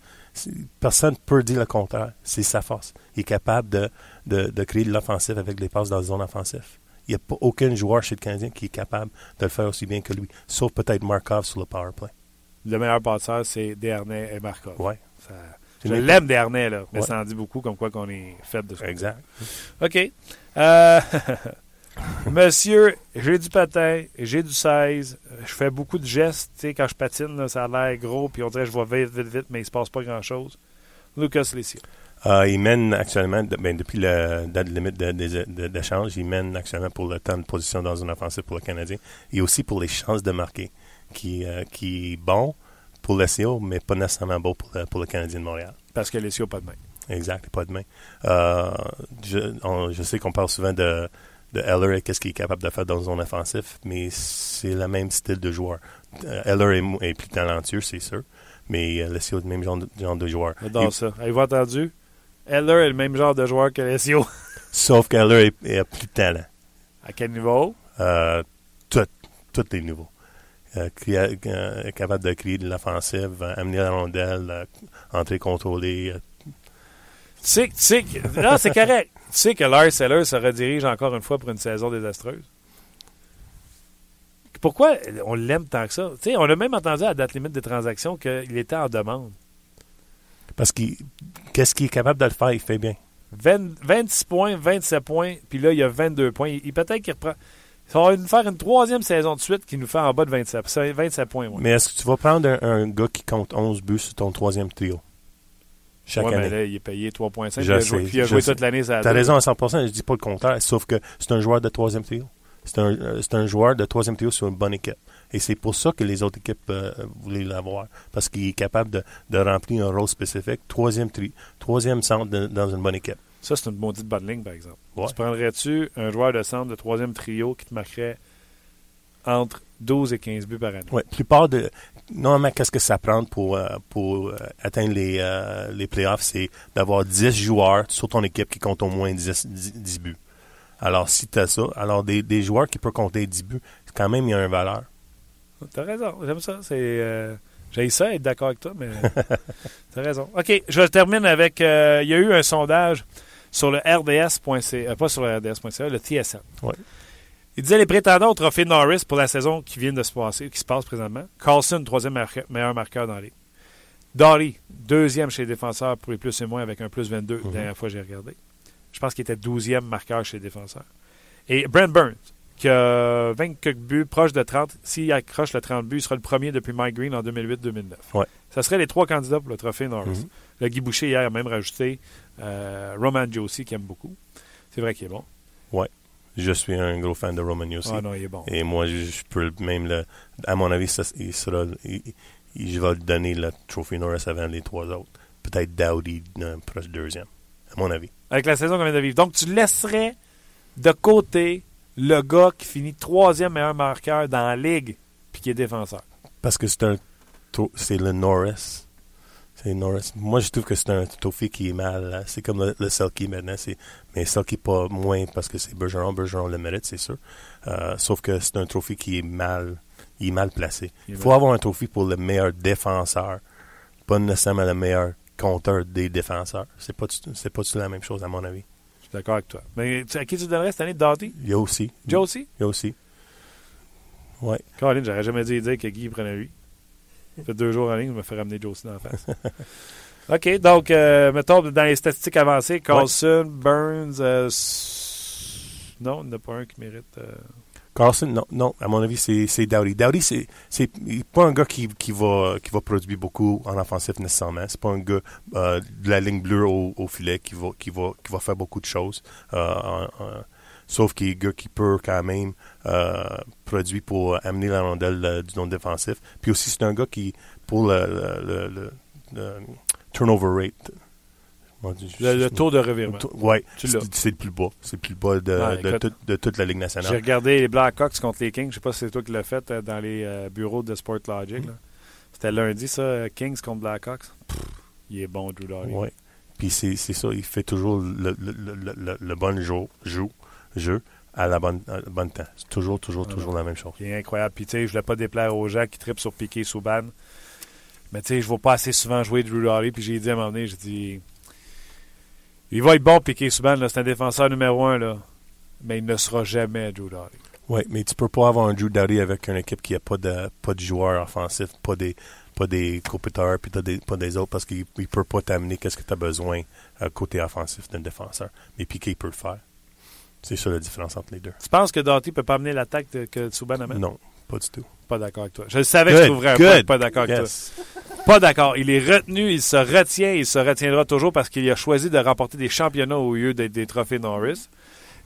Personne ne peut dire le contraire. C'est sa force. Il est capable de, de, de créer de l'offensive avec les passes dans la zone offensive. Il n'y a pas aucun joueur chez le Canadien qui est capable de le faire aussi bien que lui, sauf peut-être Markov sur le power play. Le meilleur passeur, c'est Dernay et Markov. Ça- C'est je l'aime, Dernay, là, mais Ouais. ça en dit beaucoup comme quoi qu'on est faible de ça. exact. OK. Euh, *laughs* Monsieur, j'ai du patin, j'ai du 16, euh, je fais beaucoup de gestes. Tu sais, quand je patine, là, ça a l'air gros, puis on dirait que je vais vite, vite, vite, mais il se passe pas grand-chose. Lucas Lessio. Euh, il mène actuellement, ben, depuis la date limite d'échange, il mène actuellement pour le temps de position dans une offensive pour le Canadien et aussi pour les chances de marquer, qui, euh, qui est bon pour le CO, mais pas nécessairement bon pour le, pour le Canadien de Montréal. Parce que Lessio n'a pas de main. Exact, pas de main. Euh, je, on- je sais qu'on parle souvent de, de Eller et qu'est-ce qu'il est capable de faire dans une zone offensive, mais c'est le même style de joueur. Euh, Eller est, plus talentueux, c'est sûr, mais euh, Lessio est le même genre de, genre de joueur. J'adore ça. Avez-vous entendu? Eller est le même genre de joueur que Lessio. *laughs* Sauf est a plus de talent. À quel niveau? Euh, tout, tous les niveaux. Euh, euh, capable de créer de l'offensive, amener la rondelle, entrer contrôlée. Tu sais, tu sais que- non, c'est correct. Tu sais que Lars Eller se redirige encore une fois pour une saison désastreuse? Pourquoi on l'aime tant que ça? Tu sais, on a même entendu à la date limite des transactions qu'il était en demande. parce qu'il qu'est-ce qu'il est capable de le faire, il fait bien. 20 26 points, 27 points, puis là, il y a 22 points. Il, il- Peut-être qu'il reprend. Ça va nous faire une troisième saison de suite qui nous fait en bas de 27, 27 points. ouais. Mais est-ce que tu vas prendre un, un gars qui compte 11 buts sur ton troisième trio? Chaque Ouais, mais année. là, il est payé 3,5. Je Il a sais, joué, il a joué toute l'année. ça a T'as deux. raison à 100%, je dis pas le contraire, sauf que c'est un joueur de troisième trio. C'est un, euh, un joueur de troisième trio sur une bonne équipe. Et c'est pour ça que les autres équipes euh, voulaient l'avoir. Parce qu'il est capable de, de remplir un rôle spécifique. Troisième, tri, troisième centre de- dans une bonne équipe. Ça, c'est une maudite bonne ligne, par exemple. Ouais. Tu prendrais-tu un joueur de centre de troisième trio qui te marquerait entre 12 et 15 buts par année? Ouais, plupart de. Normalement, qu'est-ce que ça prend pour, euh, pour euh, atteindre les, euh, les playoffs? C'est d'avoir 10 joueurs sur ton équipe qui comptent au moins 10, 10, 10 buts. Alors, si tu as ça, alors des, des joueurs qui peuvent compter 10 buts, quand même, il y a une valeur. T'as raison, j'aime ça. C'est, euh, j'ai ça être d'accord avec toi, mais *laughs* t'as raison. OK, je termine avec. euh, il y a eu un sondage sur le RDS.ca, euh, pas sur le RDS.ca, le TSN. Ouais. Il disait les prétendants au trophée Norris pour la saison qui vient de se passer, qui se passe présentement. Carlson, troisième meilleur marqueur dans les. Doughty, deuxième chez les défenseurs pour les plus et moins avec un plus 22, la Mhm. dernière fois que j'ai regardé. Je pense qu'il était douzième marqueur chez les défenseurs. Et Brent Burns, qui a 20 quelques buts, proche de 30. S'il accroche le 30 buts, il sera le premier depuis Mike Green en 2008-2009. Ouais. Ça serait les trois candidats pour le trophée Norris. Mhm. Le Guy Boucher, hier, a même rajouté euh, Roman Josie, qui aime beaucoup. C'est vrai qu'il est bon. Je suis un gros fan de Roman aussi. Ah non, il est bon. Et moi, je, je peux même le. À mon avis, ça, il sera. il- il- je vais lui donner le Trophy Norris avant les trois autres. Peut-être Dowdy, proche deuxième. À mon avis. Avec la saison qu'on vient de vivre. Donc, tu laisserais de côté le gars qui finit troisième meilleur marqueur dans la ligue puis qui est défenseur. Parce que c'est un. C'est le Norris. Norris. Moi, je trouve que c'est un trophée qui est mal. là. C'est comme le, le Selkie maintenant. C'est, mais Selkie pas moins parce que c'est Bergeron. Bergeron le mérite, c'est sûr. Euh, sauf que c'est un trophée qui est mal. Il est mal placé. Il faut avoir un trophée pour le meilleur défenseur. Pas nécessairement le meilleur compteur des défenseurs. C'est pas, c'est pas tout la même chose, à mon avis. Je suis d'accord avec toi. Mais à qui tu donnerais cette année? Doughty? Il y a aussi. Joe aussi? Il y a aussi. Ouais. Caroline, j'aurais jamais dû dire que Guy prenait lui. Ça fait deux jours en ligne, je me fais ramener Josie dans la face. *laughs* OK, donc, euh, mettons, dans les statistiques avancées, Carlson, Burns, euh, non, il n'y en a pas un qui mérite. euh, Carlson, non, non, à mon avis, c'est, c'est Dowdy. Dowdy, c'est, pas un gars qui, qui, va, qui va produire beaucoup en offensif nécessairement. C'est pas un gars euh, de la ligne bleue au, au filet qui va, qui, va, qui va faire beaucoup de choses. En- en- sauf qu'il est un gars qui peut quand même euh, produire pour amener la rondelle euh, du non défensif. Puis aussi, c'est un gars qui, pour le, le, le- le- le turnover rate, le, le taux de revirement. L'as. c'est, le plus bas. C'est le plus bas de, de, toute- de toute la Ligue J'ai nationale. regardé les Blackhawks contre les Kings. Je sais pas si c'est toi qui l'as fait euh, dans les bureaux de Sport Logic. C'était lundi, ça, Kings contre Blackhawks. Il est bon, Drew Doughty. Ouais. Puis c'est, ça, il fait toujours le, le, le, le, le- le bon jeu, jeu à la bonne, à la bonne temps. C'est toujours, toujours, Ah toujours la même chose. qui est incroyable. Puis, tu sais, je voulais pas déplaire aux gens qui tripent sur Piqué Souban. Mais, tu sais, je ne vois pas assez souvent jouer Drew Doughty. Puis, j'ai dit à un moment donné, j'ai dit, il va être bon, Piqué Souban. C'est un défenseur numéro un, là. Mais il ne sera jamais Drew Doughty. Oui, mais tu peux pas avoir un Drew Doughty avec une équipe qui a pas de, pas de joueurs offensifs, pas des, pas des compétiteurs, puis des, pas des autres, parce qu'il ne peut pas t'amener qu'est-ce que tu as besoin euh, côté offensif d'un défenseur. Mais Piqué peut le faire. C'est ça la différence entre les deux. Tu penses que Doughty peut pas amener l'attaque que Souban amène? Non, pas du tout. Pas d'accord avec toi. Je savais que je trouverais un point pas d'accord avec Yes. toi. Pas d'accord. Il est retenu, il se retient, il se retiendra toujours parce qu'il a choisi de remporter des championnats au lieu des trophées Norris.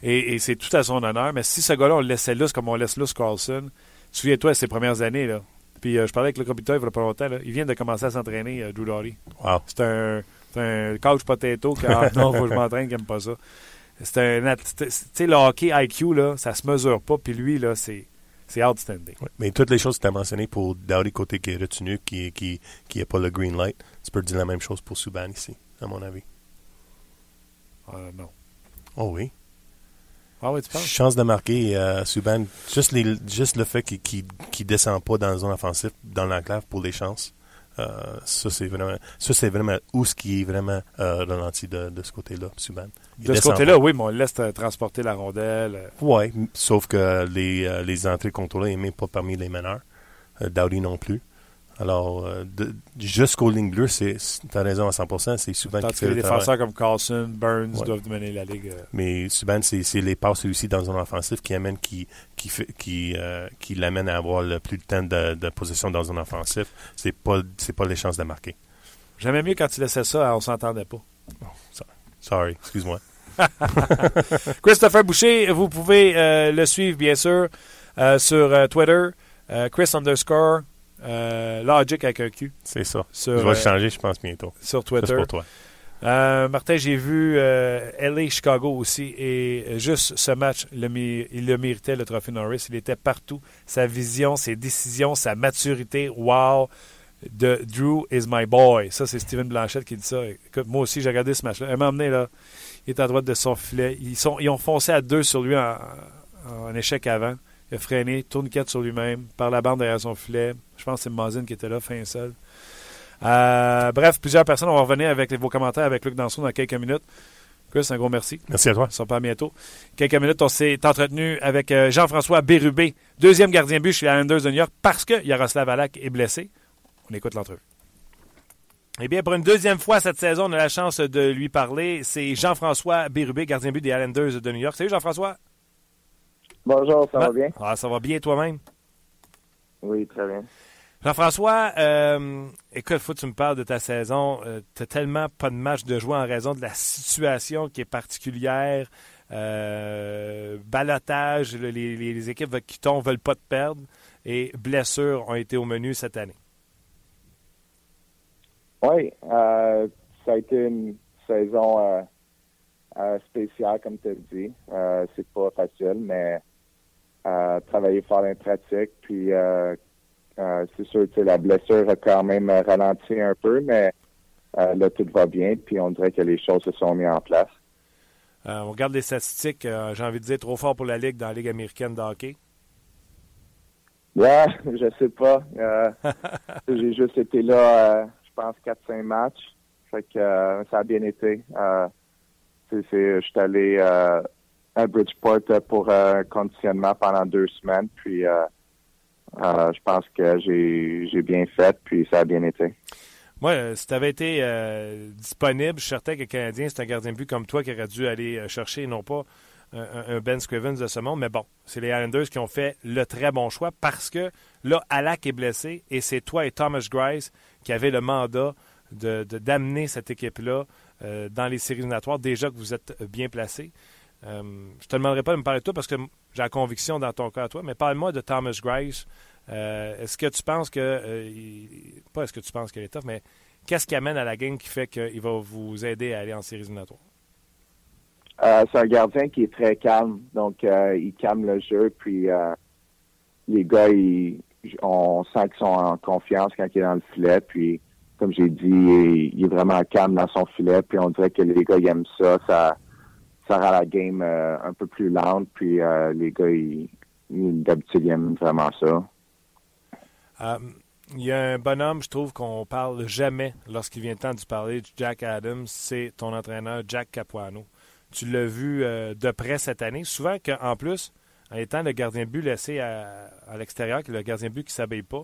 Et, et c'est tout à son honneur. Mais si ce gars-là, on le laissait lousse comme on laisse lousse Carlson, souviens-toi, ses premières années, là. Puis euh, je parlais avec le computer il y a pas longtemps, là. Il vient de commencer à s'entraîner, euh, Drew Doughty. Wow. C'est un, un couch potato qui ah, *laughs* non, faut que je m'entraîne, qui aime pas ça. C'est un. Tu sais, le hockey IQ, là, ça se mesure pas. Puis lui, là, c'est, c'est outstanding. Ouais. Mais toutes les choses que tu as mentionnées pour Dowdy côté qui est retenu, qui n'a qui, qui pas le green light, tu peux dire la même chose pour Subban ici, à mon avis. Ah, non. Oh oui. Ah oui, tu penses? Chance de marquer euh, Subban. Juste, les, juste le fait qu'il ne descend pas dans la zone offensive, dans l'enclave pour les chances. Euh, ça, c'est vraiment, ça, c'est vraiment où ce qui est vraiment euh, ralenti de, de ce côté-là, Subban. De ce côté-là, oui, mais on laisse euh, transporter la rondelle. m- sauf que les, les entrées contrôlées n'est même pas parmi les meneurs. Dowdy non plus. Alors, euh, jusqu'aux lignes bleues, tu as raison à 100%, c'est souvent qui fait les défenseurs comme Carlson, Burns doivent mener la ligue. Euh. Mais souvent, c'est les passes réussies dans un offensif qui amène, qui, qui, fait, qui, euh, qui l'amène à avoir le plus de temps de, de possession dans un offensif. C'est pas, c'est pas les chances de marquer. J'aimais mieux quand tu laissais ça, on s'entendait pas. Oh, sorry, excuse-moi. *laughs* Christopher Boucher, vous pouvez le suivre, bien sûr, sur Twitter, Chris underscore euh, Logic avec un Q. C'est ça. je vais le euh, changer, je pense, bientôt. Sur Twitter. pour toi. Euh, Martin, j'ai vu LA Chicago aussi et juste ce match, il le méritait le trophée Norris. Il était partout. Sa vision, ses décisions, sa maturité, wow. De Drew is my boy. Ça, c'est Steven Blanchette qui dit ça. moi aussi, j'ai regardé ce match-là. Elle m'a emmené là. Il est à droite de son filet. Ils, sont, ils ont foncé à deux sur lui en, en échec avant. Il a freiné, tourniquette sur lui-même, par la bande derrière son filet. Je pense que c'est Mazin qui était là, fin seul. Euh, bref, plusieurs personnes. On va revenir avec vos commentaires avec Luc Danson dans quelques minutes. Chris, un gros merci. Merci à toi. On se à bientôt. Quelques minutes, on s'est entretenu avec euh, Jean-François Bérubé, deuxième gardien but chez les Islanders de New York, parce que Yaroslav Alak est blessé. On écoute l'entrevue. Eh bien, pour une deuxième fois cette saison, on a la chance de lui parler. C'est Jean-François Bérubé, gardien but des Islanders de New York. Salut Jean-François. Bonjour, ça va bien? Ah, ça va bien toi-même? Oui, très bien. Jean-François, euh, écoute, faut que tu me parles de ta saison. Euh, tu n'as tellement pas de match de jouer en raison de la situation qui est particulière. Euh, balotage, les, équipes qui tombent veulent pas te perdre et blessures ont été au menu cette année. Oui, euh, ça a été une saison spéciale, comme tu as dit. c'est pas facile, mais travailler fort en pratique. Puis euh, euh, c'est sûr que la blessure a quand même ralenti un peu, mais euh, là, tout va bien. Puis on dirait que les choses se sont mises en place. on regarde les statistiques, j'ai envie de dire, trop fort pour la Ligue dans la Ligue américaine de hockey. Ouais, *laughs* je sais pas. *laughs* j'ai juste été là, je pense, 4-5 matchs. Fait que ça a bien été. je suis allé à Bridgeport pour un conditionnement pendant deux semaines. Puis euh, euh, je pense que j'ai bien fait, puis ça a bien été. Moi, euh, si tu avais été disponible, je suis certain que le Canadien, c'est un gardien de but comme toi qui aurait dû aller chercher, non pas un, Ben Scrivens de ce monde, mais bon, c'est les Islanders qui ont fait le très bon choix parce que là, Alak est blessé et c'est toi et Thomas Grice qui avez le mandat de d'amener cette équipe-là dans les séries éliminatoires, déjà que vous êtes bien placés. Euh, je ne te demanderai pas de me parler de toi parce que j'ai la conviction dans ton cas à toi, mais parle-moi de Thomas Grice. Euh, est-ce que tu penses que. Euh, pas est-ce que tu penses qu'il est tough, mais qu'est-ce qui amène à la game qui fait qu'il va vous aider à aller en séries éliminatoires? c'est un gardien qui est très calme. Donc, il calme le jeu. Puis, les gars, on sent qu'ils sont en confiance quand il est dans le filet. Puis, comme j'ai dit, il, il, est vraiment calme dans son filet. Puis, on dirait que les gars, ils aiment ça. Ça ça rend la game euh, un peu plus lente. Puis euh, les gars, ils, d'habitude, aiment vraiment ça. Euh, il y a un bonhomme, je trouve, qu'on parle jamais lorsqu'il vient le temps de parler du Jack Adams, c'est ton entraîneur Jack Capuano. Tu l'as vu de près cette année. Souvent qu'en plus, en étant le gardien de but laissé à, l'extérieur, le gardien de but qui ne s'habille pas,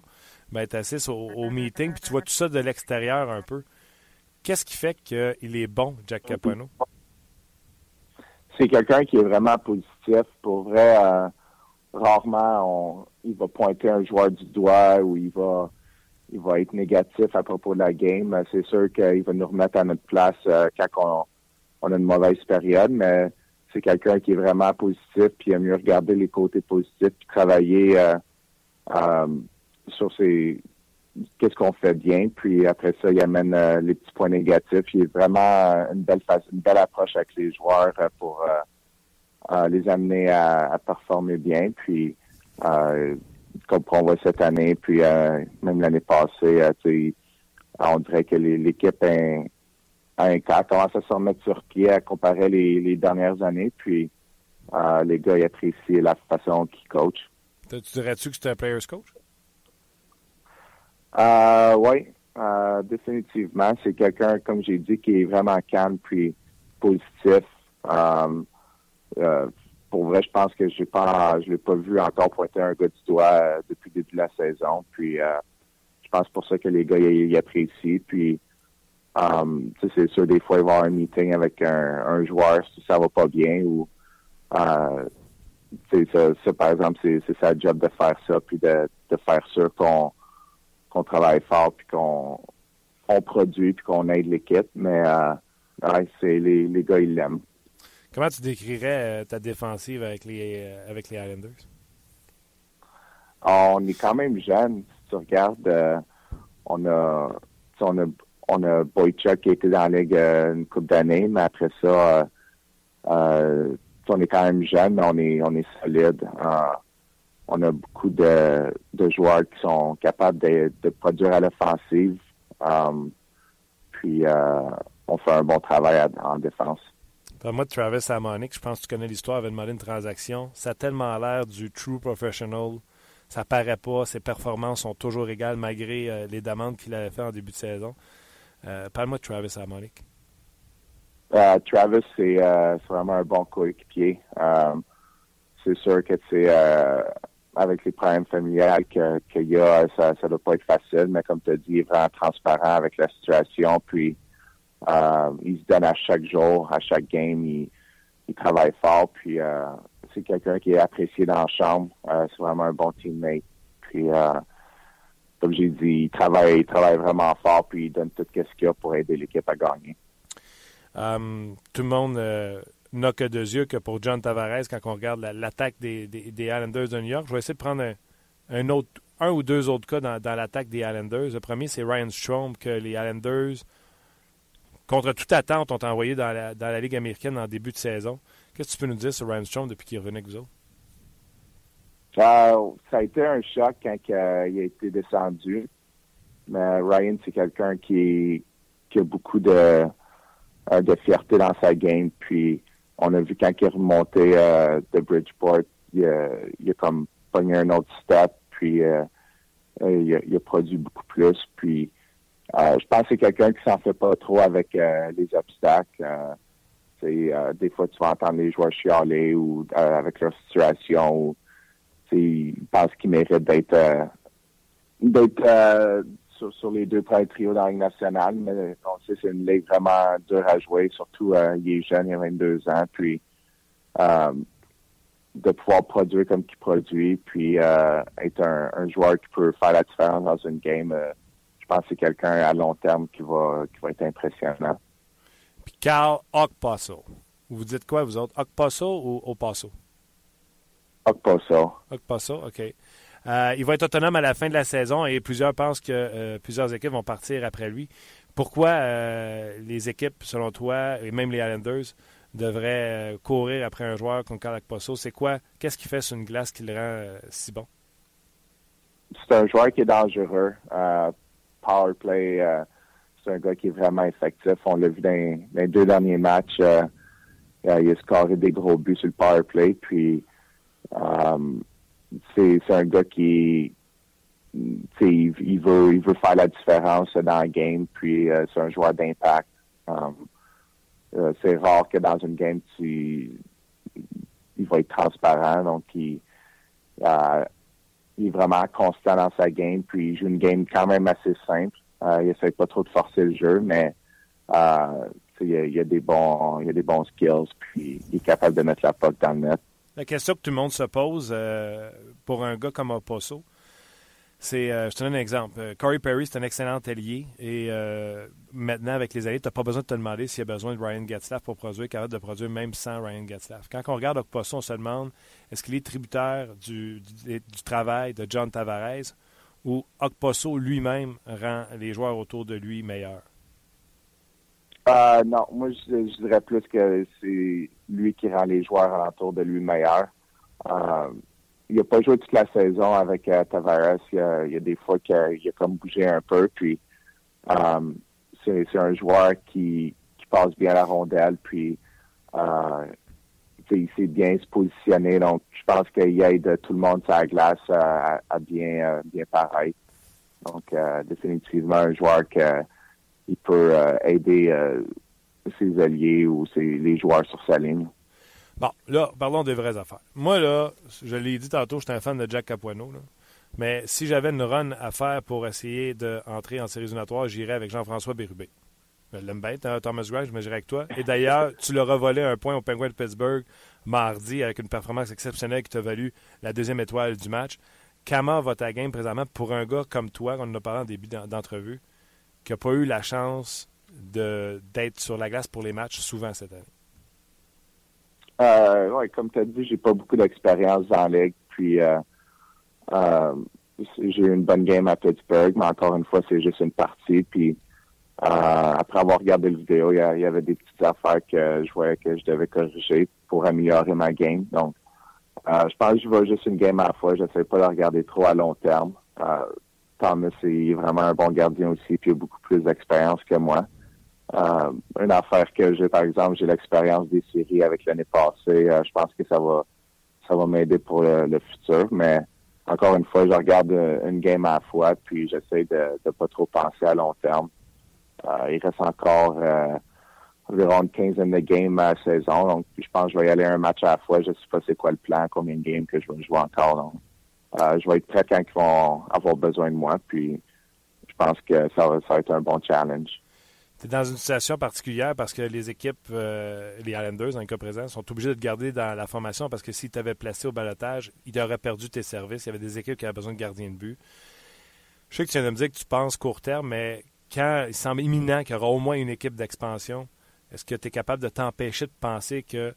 ben, tu assis au, meeting, puis tu vois tout ça de l'extérieur un peu. Qu'est-ce qui fait qu'il est bon, Jack Capuano? C'est quelqu'un qui est vraiment positif. Pour vrai, euh, rarement il va pointer un joueur du doigt ou il va il va être négatif à propos de la game. C'est sûr qu'il va nous remettre à notre place euh, quand on, a une mauvaise période, mais c'est quelqu'un qui est vraiment positif, puis il a mieux regarder les côtés positifs, puis travailler euh, sur ses qu'est-ce qu'on fait bien, puis après ça, il amène euh, les petits points négatifs. Il est vraiment une belle une belle approche avec les joueurs euh, pour euh, les amener à, performer bien. Puis comme on voit cette année, puis même l'année passée, on dirait que l'équipe a, commence à se remettre sur pied à comparer les, dernières années? Puis les gars ils apprécient la façon qu'ils coachent. Tu dirais-tu que c'est un player's coach? Euh, oui, euh, définitivement. C'est quelqu'un, comme j'ai dit, qui est vraiment calme puis positif. Euh, euh, pour vrai, je pense que j'ai pas, je l'ai pas vu encore pointer un gars du doigt depuis le début de la saison. Puis, je pense pour ça que les gars y, apprécient. Puis, c'est sûr, des fois, il va y avoir un meeting avec un, joueur si ça va pas bien ou par exemple, c'est sa job de faire ça, puis de, faire sûr qu'on qu'on travaille fort, puis qu'on on produit, puis qu'on aide l'équipe. Mais euh, c'est les, les gars, ils l'aiment. Comment tu décrirais euh, ta défensive avec les, euh, avec les Islanders? On est quand même jeune. Si tu regardes, euh, on a on a on a Boychuk qui était dans la ligue une couple d'années, mais après ça, on est quand même jeune, mais on est on est solide. On a beaucoup de, de joueurs qui sont capables de, de produire à l'offensive. puis on fait un bon travail en défense. Moi, de Travis Amonic, je pense que tu connais l'histoire, avait demandé une transaction. Ça a tellement l'air du true professional. Ça paraît pas. Ses performances sont toujours égales malgré euh, les demandes qu'il avait fait en début de saison. Euh, parle-moi de Travis Amonic. Euh, Travis, c'est vraiment un bon coéquipier. c'est sûr que c'est avec les problèmes familiales qu'il y a, ça ne doit pas être facile, mais comme tu as dit, il est vraiment transparent avec la situation. Puis euh, il se donne à chaque jour, à chaque game. Il, travaille fort. Puis euh, c'est quelqu'un qui est apprécié dans la chambre. Euh, c'est vraiment un bon teammate. Puis comme j'ai dit, il travaille, il travaille vraiment fort. Puis il donne tout ce qu'il a pour aider l'équipe à gagner. tout le monde n'a que deux yeux que pour John Tavares quand on regarde l'attaque des, des, Islanders de New York. Je vais essayer de prendre un, autre, un ou deux autres cas dans, dans l'attaque des Islanders. Le premier, c'est Ryan Strom que les Islanders contre toute attente, on t'a envoyé dans la, dans la Ligue américaine en début de saison. Qu'est-ce que tu peux nous dire sur Ryan Strong depuis qu'il revenu avec vous autres? ça a été un choc quand il a été descendu. Mais Ryan, c'est quelqu'un qui, qui, a beaucoup de, euh, de fierté dans sa game. Puis on a vu quand il est remonté euh, de Bridgeport, il a, il a comme pogné un autre step. Puis euh, il, a, il, a, produit beaucoup plus. Puis euh, je pense que c'est quelqu'un qui s'en fait pas trop avec euh, les obstacles. Euh, des fois, tu vas entendre les joueurs chialer ou avec leur situation. Ou, ils pensent qu'ils méritent d'être d'être sur, les deux premiers trios dans la Ligue nationale. Mais on sait c'est une ligue vraiment dure à jouer. Surtout, il est jeune, il a 22 ans. Puis, de pouvoir produire comme qu'il produit, puis être un, un, joueur qui peut faire la différence dans une game je pense que c'est quelqu'un à long terme qui va, qui va être impressionnant. Puis Carl Okpasso. Vous dites quoi, vous autres? Okpasso ou Opasso? Okpasso. Okpasso, OK. Euh, il va être autonome à la fin de la saison et plusieurs pensent que euh, plusieurs équipes vont partir après lui. Pourquoi euh, les équipes, selon toi, et même les Islanders, devraient courir après un joueur comme Carl Okpasso? C'est quoi? Qu'est-ce qui fait sur une glace qui le rend si bon? C'est un joueur qui est dangereux power play. C'est un gars qui est vraiment effectif. On l'a vu dans, les deux derniers matchs. Il a scoré des gros buts sur le power play. Puis c'est un gars qui il, il, veut il veut faire la différence dans le game. Puis c'est un joueur d'impact. c'est rare que dans une game il va être transparent. Donc il il est vraiment constant dans sa game, puis il joue une game quand même assez simple. Euh, il essaie pas trop de forcer le jeu, mais euh, il, y a, des bons, il a des bons skills, puis il est capable de mettre la puck dans le net. La question que tout le monde se pose euh, pour un gars comme Oposo, c'est, euh, je te donne un exemple. Euh, Corey Perry, c'est un excellent allié. Et maintenant, avec les alliés, tu n'as pas besoin de te demander s'il y a besoin de Ryan Getzlaff pour produire, capable de produire même sans Ryan Getzlaff. Quand on regarde Okposo, on se demande est-ce qu'il est tributaire du, du, travail de John Tavares ou Okposo lui-même rend les joueurs autour de lui meilleurs? Non, moi, je, dirais plus que c'est lui qui rend les joueurs autour de lui meilleurs il n'a pas joué toute la saison avec euh, Tavares. Il y, a, des fois qu'il a, comme bougé un peu. Puis um, c'est un joueur qui, passe bien la rondelle. Puis euh, il sait bien se positionner. Donc je pense qu'il aide tout le monde sur la glace à, bien, bien paraître. Donc définitivement un joueur qui peut aider ses alliés ou ses, les joueurs sur sa ligne. Bon, là, parlons des vraies affaires. Moi, là, je l'ai dit tantôt, j'étais un fan de Jack Capuano. Mais si j'avais une run à faire pour essayer d'entrer en séries éliminatoires, j'irais avec Jean-François Bérubé. Je l'aime bien, Thomas Grimes, me dirais avec toi. Et d'ailleurs, tu leur as volé un point au Penguin de Pittsburgh mardi avec une performance exceptionnelle qui t'a valu la deuxième étoile du match. Comment va ta game présentement pour un gars comme toi, on en a parlé en début d'entrevue, qui n'a pas eu la chance d'être sur la glace pour les matchs souvent cette année? Euh, ouais, comme tu as dit, j'ai pas beaucoup d'expérience dans la ligue. Puis euh, euh, j'ai eu une bonne game à Pittsburgh, mais encore une fois, c'est juste une partie. Puis euh, après avoir regardé la vidéo, il y, avait des petites affaires que je voyais que je devais corriger pour améliorer ma game. Donc, je pense que je vais juste une game à la fois. Je pas de regarder trop à long terme. Euh, Thomas est vraiment un bon gardien aussi, puis il a beaucoup plus d'expérience que moi. Euh, une affaire que j'ai, par exemple, j'ai l'expérience des séries avec l'année passée. je pense que ça va ça va m'aider pour le, futur. Mais encore une fois, je regarde une game à la fois, puis j'essaie de ne pas trop penser à long terme. Euh, il reste encore euh, environ une quinzaine de games à la saison. Donc, je pense que je vais y aller un match à la fois. Je ne sais pas c'est quoi le plan, combien de games que je vais jouer encore. Donc, euh, je vais être prêt quand ils vont avoir besoin de moi. Puis, je pense que ça va, être un bon challenge. Tu es dans une situation particulière parce que les équipes, les Islanders, en cas présent, sont obligés de te garder dans la formation parce que s'ils t'avaient placé au balotage, ils auraient perdu tes services. Il y avait des équipes qui avaient besoin de gardiens de but. Je sais que tu viens de me dire que tu penses court terme, mais quand il semble imminent qu'il y aura au moins une équipe d'expansion, est-ce que tu es capable de t'empêcher de penser que,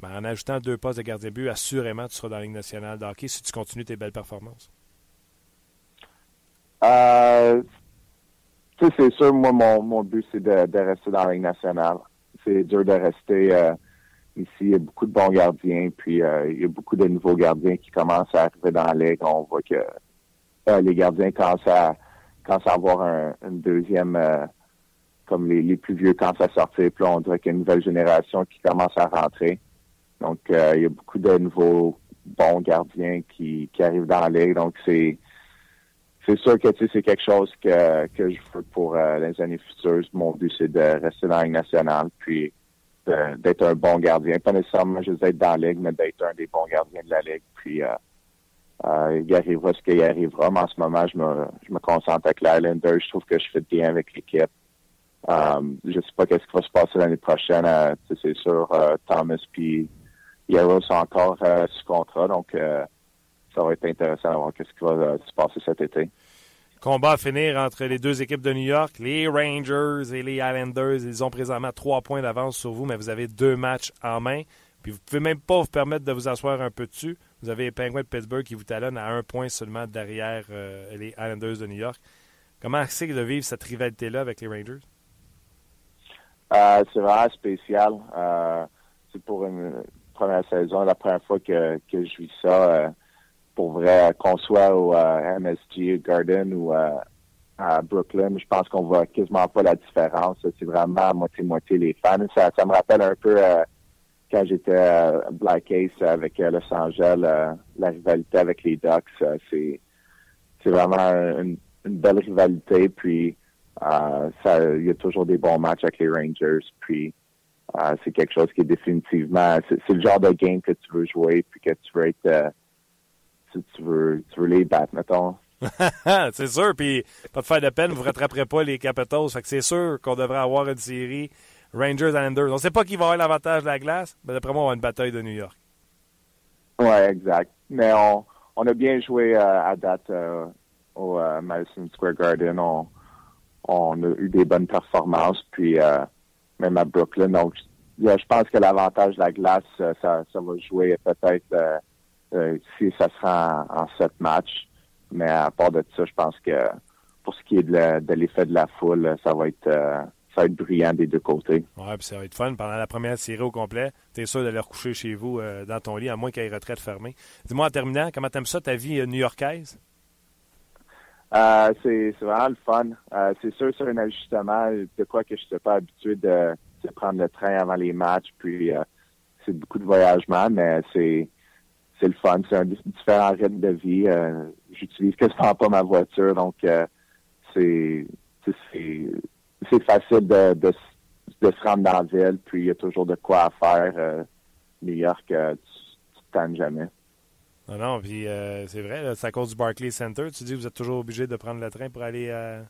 ben, en ajoutant deux postes de gardien but, assurément, tu seras dans la Ligue nationale de si tu continues tes belles performances? Euh, c'est sûr, moi, mon, but, c'est de, rester dans la Ligue nationale. C'est dur de rester euh, ici. Il y a beaucoup de bons gardiens, puis euh, il y a beaucoup de nouveaux gardiens qui commencent à arriver dans la Ligue. On voit que les gardiens commencent à quand à avoir un, une deuxième, euh, comme les, plus vieux quand à sortir. Puis on dirait qu'il y a une nouvelle génération qui commence à rentrer. Donc, euh, il y a beaucoup de nouveaux bons gardiens qui, qui arrivent dans la ligue. Donc, c'est c'est sûr que c'est quelque chose que, que je veux pour euh, les années futures. Mon but, c'est de rester dans la Ligue nationale, puis d'être un bon gardien. Pas nécessairement juste d'être dans la Ligue, mais d'être un des bons gardiens de la Ligue. Puis euh, il arrivera ce qu'il arrivera, mais en ce moment, je me, je me concentre avec l'Islander. Je trouve que je fais bien avec l'équipe. Euh, je sais pas qu'est-ce qui va se passer l'année prochaine. Euh, c'est sûr, Thomas puis Yarrow sont encore sous contrat, donc ça va être intéressant de voir qu'est-ce qui va se passer cet été. Combat à finir entre les deux équipes de New York, les Rangers et les Islanders. Ils ont présentement trois points d'avance sur vous, mais vous avez deux matchs en main. Puis vous ne pouvez même pas vous permettre de vous asseoir un peu dessus. Vous avez les Penguins de Pittsburgh qui vous talonnent à un point seulement derrière euh, les Islanders de New York. Comment c'est de vivre cette rivalité-là avec les Rangers? Euh, c'est vraiment spécial. Euh, c'est pour une première saison, la première fois que, je vis ça. pour vrai, qu'on soit au MSG Garden ou à Brooklyn, je pense qu'on voit quasiment pas la différence. C'est vraiment moitié-moitié les fans. Ça, me rappelle un peu quand j'étais à Black Ace avec euh, Los Angeles, euh, la rivalité avec les Ducks, euh, c'est vraiment une, belle rivalité. Puis il y a toujours des bons matchs avec les Rangers. Puis c'est quelque chose qui est définitivement, c'est le genre de game que tu veux jouer, puis que tu veux être, tu, veux, tu veux les battre, mettons. *laughs* c'est sûr, puis pas de faire de peine, vous ne rattraperez pas les Capitals. Fait que c'est sûr qu'on devrait avoir une série Rangers Islanders. On ne sait pas qui va avoir l'avantage de la glace, mais d'après moi, on va une bataille de New York. Oui, exact. Mais on, on a bien joué euh, à date euh, au euh, Madison Square Garden. On, on, a eu des bonnes performances, puis même à Brooklyn. Donc, je pense que l'avantage de la glace, ça, ça va jouer peut-être si ça sera en, sept matchs. Mais à part de ça, je pense que pour ce qui est de l'effet de la foule, ça va être ça va être brillant des deux côtés. Oui, puis ça va être fun. Pendant la première série au complet, tu es sûr d'aller recoucher chez vous euh, dans ton lit, à moins qu'il y ait retraite fermée. Dis-moi en terminant, comment t'aimes ça, ta vie euh, new-yorkaise? Euh, c'est vraiment le fun. c'est sûr, c'est un ajustement de quoi que je ne suis pas habitué de, prendre le train avant les matchs, puis c'est beaucoup de voyagement, mais c'est c'est le fun. C'est un différent rythme de vie. J'utilise quasiment pas ma voiture, donc c'est c'est facile de, de, se rendre dans la ville, puis il y a toujours de quoi à faire. Euh, New York, euh, tu, t'aimes jamais. Non, non, puis euh, c'est vrai, c'est à cause du Barclays Center. Tu dis que vous êtes toujours obligé de prendre le train pour aller euh,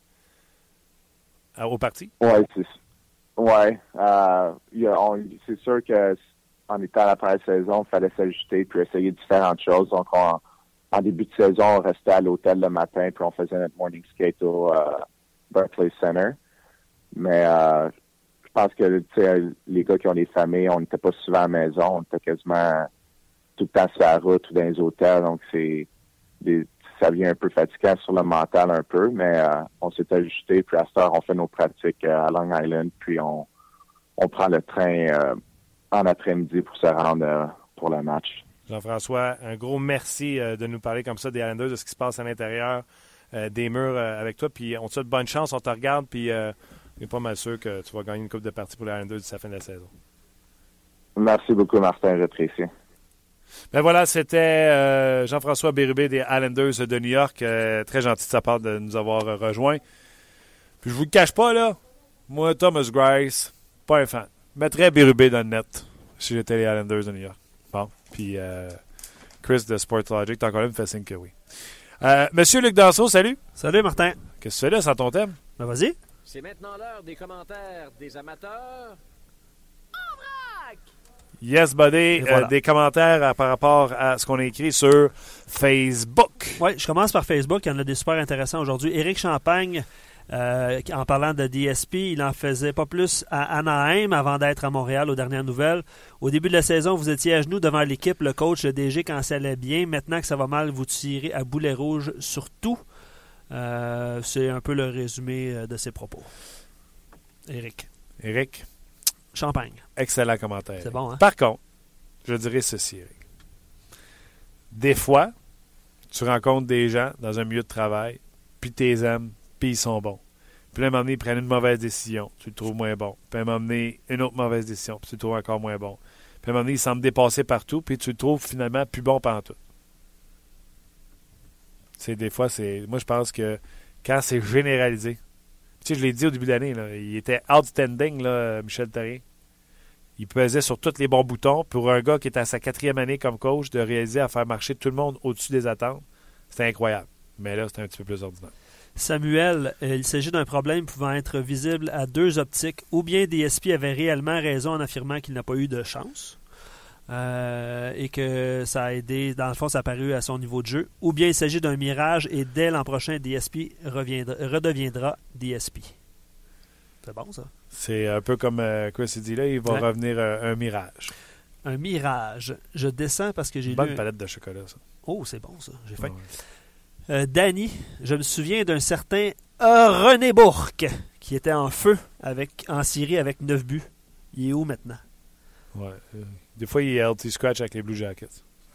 au parti? Ouais, c'est ouais. euh, c'est sûr que en étant à la première saison, il fallait s'ajuster puis essayer différentes choses. Donc, on- en début de saison, on restait à l'hôtel le matin puis on faisait notre morning skate au euh, Barclays Center. Mais euh, je pense que les gars qui ont des familles, on n'était pas souvent à la maison, on était quasiment tout le temps sur la route ou dans les hôtels. Donc, c'est des- ça vient un peu fatigant sur le mental un peu, mais euh, on s'est ajusté. Puis à cette heure, on fait nos pratiques euh, à Long Island, puis on, on prend le train euh, en après-midi pour se rendre pour le match. Jean-François, un gros merci de nous parler comme ça des Islanders, de ce qui se passe à l'intérieur des murs avec toi. Puis on te souhaite bonne chance, on te regarde, puis on est pas mal sûr que tu vas gagner une coupe de partie pour les Islanders d'ici la fin de la saison. Merci beaucoup, Martin, j'apprécie. Ben voilà, c'était euh, Jean-François Bérubé des Islanders de New York. Euh, très gentil de sa part de nous avoir euh, rejoints. Puis je vous le cache pas, là. Moi, Thomas Grice, pas un fan. Je mettrais Bérubé dans le net si j'étais les Islanders de New York. Bon. Puis euh, Chris de Sportlogic, t'as encore là, me fait signe que oui. Euh, Monsieur Luc Danseau, salut. Salut Martin. Qu'est-ce que tu fais là sans ton thème? Ben vas-y. C'est maintenant l'heure des commentaires des amateurs. Yes, buddy. voilà. Euh, des commentaires à- par rapport à ce qu'on a écrit sur Facebook. Oui, je commence par Facebook. Il y en a des super intéressants aujourd'hui. Éric Champagne, euh, en parlant de DSP, il en faisait pas plus à Anaheim avant d'être à Montréal aux dernières nouvelles. Au début de la saison, vous étiez à genoux devant l'équipe, le coach, le DG quand ça allait bien. Maintenant que ça va mal, vous tirez à boulet rouge sur tout. Euh, C'est un peu le résumé euh, de ses propos. Éric. Eric, Champagne. excellent commentaire. C'est bon, hein? Par contre, je dirais ceci, Eric. Des fois, tu rencontres des gens dans un milieu de travail, puis tu les aimes, puis ils sont bons. Puis à un moment donné, ils prennent une mauvaise décision, tu le trouves moins bon. Puis à un moment donné, une autre mauvaise décision, puis tu le trouves encore moins bon. Puis à un moment donné, ils semblent dépasser partout, puis tu le trouves finalement plus bon pendant tout. C'est des fois, c'est. Moi, je pense que quand c'est généralisé, tu sais, je l'ai dit au début de l'année, il était outstanding, là, Michel Therrien. Il pesait sur tous les bons boutons. Pour un gars qui est à sa quatrième année comme coach, de réaliser à faire marcher tout le monde au-dessus des attentes, c'était incroyable. Mais là, c'était un petit peu plus ordinaire. Samuel, euh, il s'agit d'un problème pouvant être visible à deux optiques. Ou bien DSP avait réellement raison en affirmant qu'il n'a pas eu de chance euh, et que ça a aidé, dans le fond, ça a paru à son niveau de jeu. Ou bien il s'agit d'un mirage et dès l'an prochain, DSP reviendra, redeviendra DSP. C'est bon ça. C'est un peu comme euh, Chris dit là, il va Ouais. revenir euh, un mirage. Un mirage. Je descends parce que j'ai lu. bonne palette de chocolat, ça. Oh, c'est bon ça. J'ai faim. Ouais. Euh, Danny, je me souviens d'un certain euh, René Bourque qui était en feu avec, en Syrie avec 9 buts. Il est où maintenant? Ouais. Des fois, il est LT Scratch avec les Blue Jackets.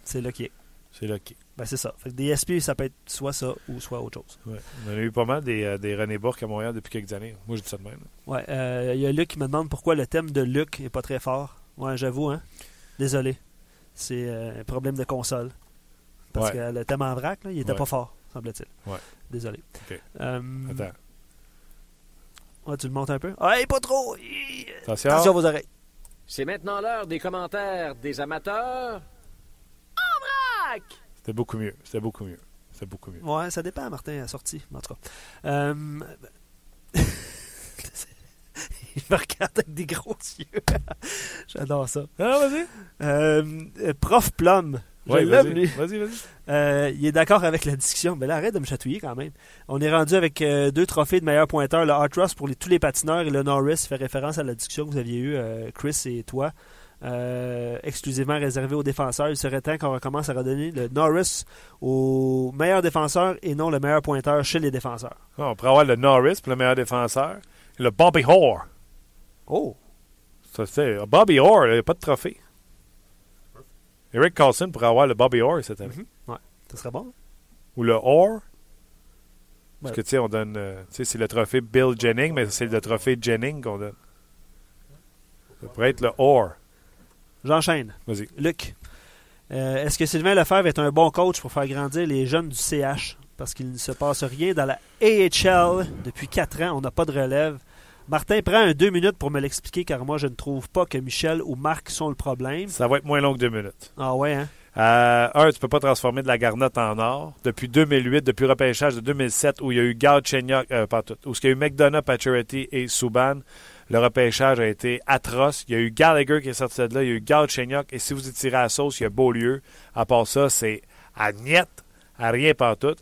C'est là qu'il est. C'est là qu'il Ben, c'est ça. Fait que des SP, ça peut être soit ça ou soit autre chose. ouais. On a eu pas mal des, euh, des René Bourque à Montréal depuis quelques années. Moi, je dis ça de même. Ouais, euh, il y a Luc qui me demande pourquoi le thème de Luc est pas très fort. Ouais, j'avoue, hein. Désolé. C'est euh, un problème de console. Parce Ouais. que le thème en vrac, là, il était Ouais. pas fort, semble-t-il. Ouais. Désolé. Ok. Euh, Attends. ouais, tu le montes un peu? Ah, hey, pas trop! Attention. Attention à vos oreilles. C'est maintenant l'heure des commentaires des amateurs. C'était beaucoup mieux. C'était beaucoup mieux. C'était beaucoup mieux. Ouais, ça dépend, Martin, à la sortie, en tout cas. Euh... *laughs* Il me regarde avec des gros yeux. *laughs* J'adore ça. Ah, vas-y. Euh, prof Plum. Je Ouais, l'aime, vas-y. lui. Vas-y, vas-y. Euh, il est d'accord avec la discussion. Mais là, arrête de me chatouiller quand même. On est rendu avec euh, deux trophées de meilleur pointeur. Le Hart Ross pour les- tous les patineurs et le Norris fait référence à la discussion que vous aviez eue, Chris et toi. Euh, exclusivement réservé aux défenseurs. Il serait temps qu'on recommence à redonner le Norris au meilleur défenseur et non le meilleur pointeur chez les défenseurs. Ah, on pourrait avoir le Norris pour le meilleur défenseur. Et le Bobby Orr. Oh! Ça, c'est Bobby Orr, il n'y a pas de trophée. Eric Carlson pourrait avoir le Bobby Orr cette année. Mhm. Ouais. Ça serait bon. Ou le. Ouais. Parce que, tu sais, on donne. euh, tu sais, c'est le trophée Bill Jennings, mais c'est le trophée Jennings qu'on donne. Ça pourrait être le Orr. J'enchaîne. Vas-y. Luc, euh, est-ce que Sylvain Lefebvre est un bon coach pour faire grandir les jeunes du CH? Parce qu'il ne se passe rien dans la AHL depuis 4 ans. On n'a pas de relève. Martin, prends un deux minutes pour me l'expliquer car moi, je ne trouve pas que Michel ou Marc sont le problème. Ça va être moins long que deux minutes. Ah ouais, hein? Euh, un, tu peux pas transformer de la garnotte en or. Depuis 2008, depuis le repêchage de 2007, où il y a eu Galchenyuk, euh, pas tout, où il y a eu McDonough, Pacioretty et Subban, le repêchage a été atroce. Il y a eu Gallagher qui est sorti de là, il y a eu Galchenyuk, et si vous étirez à la sauce, il y a Beaulieu. À part ça, c'est à niet, à rien tout.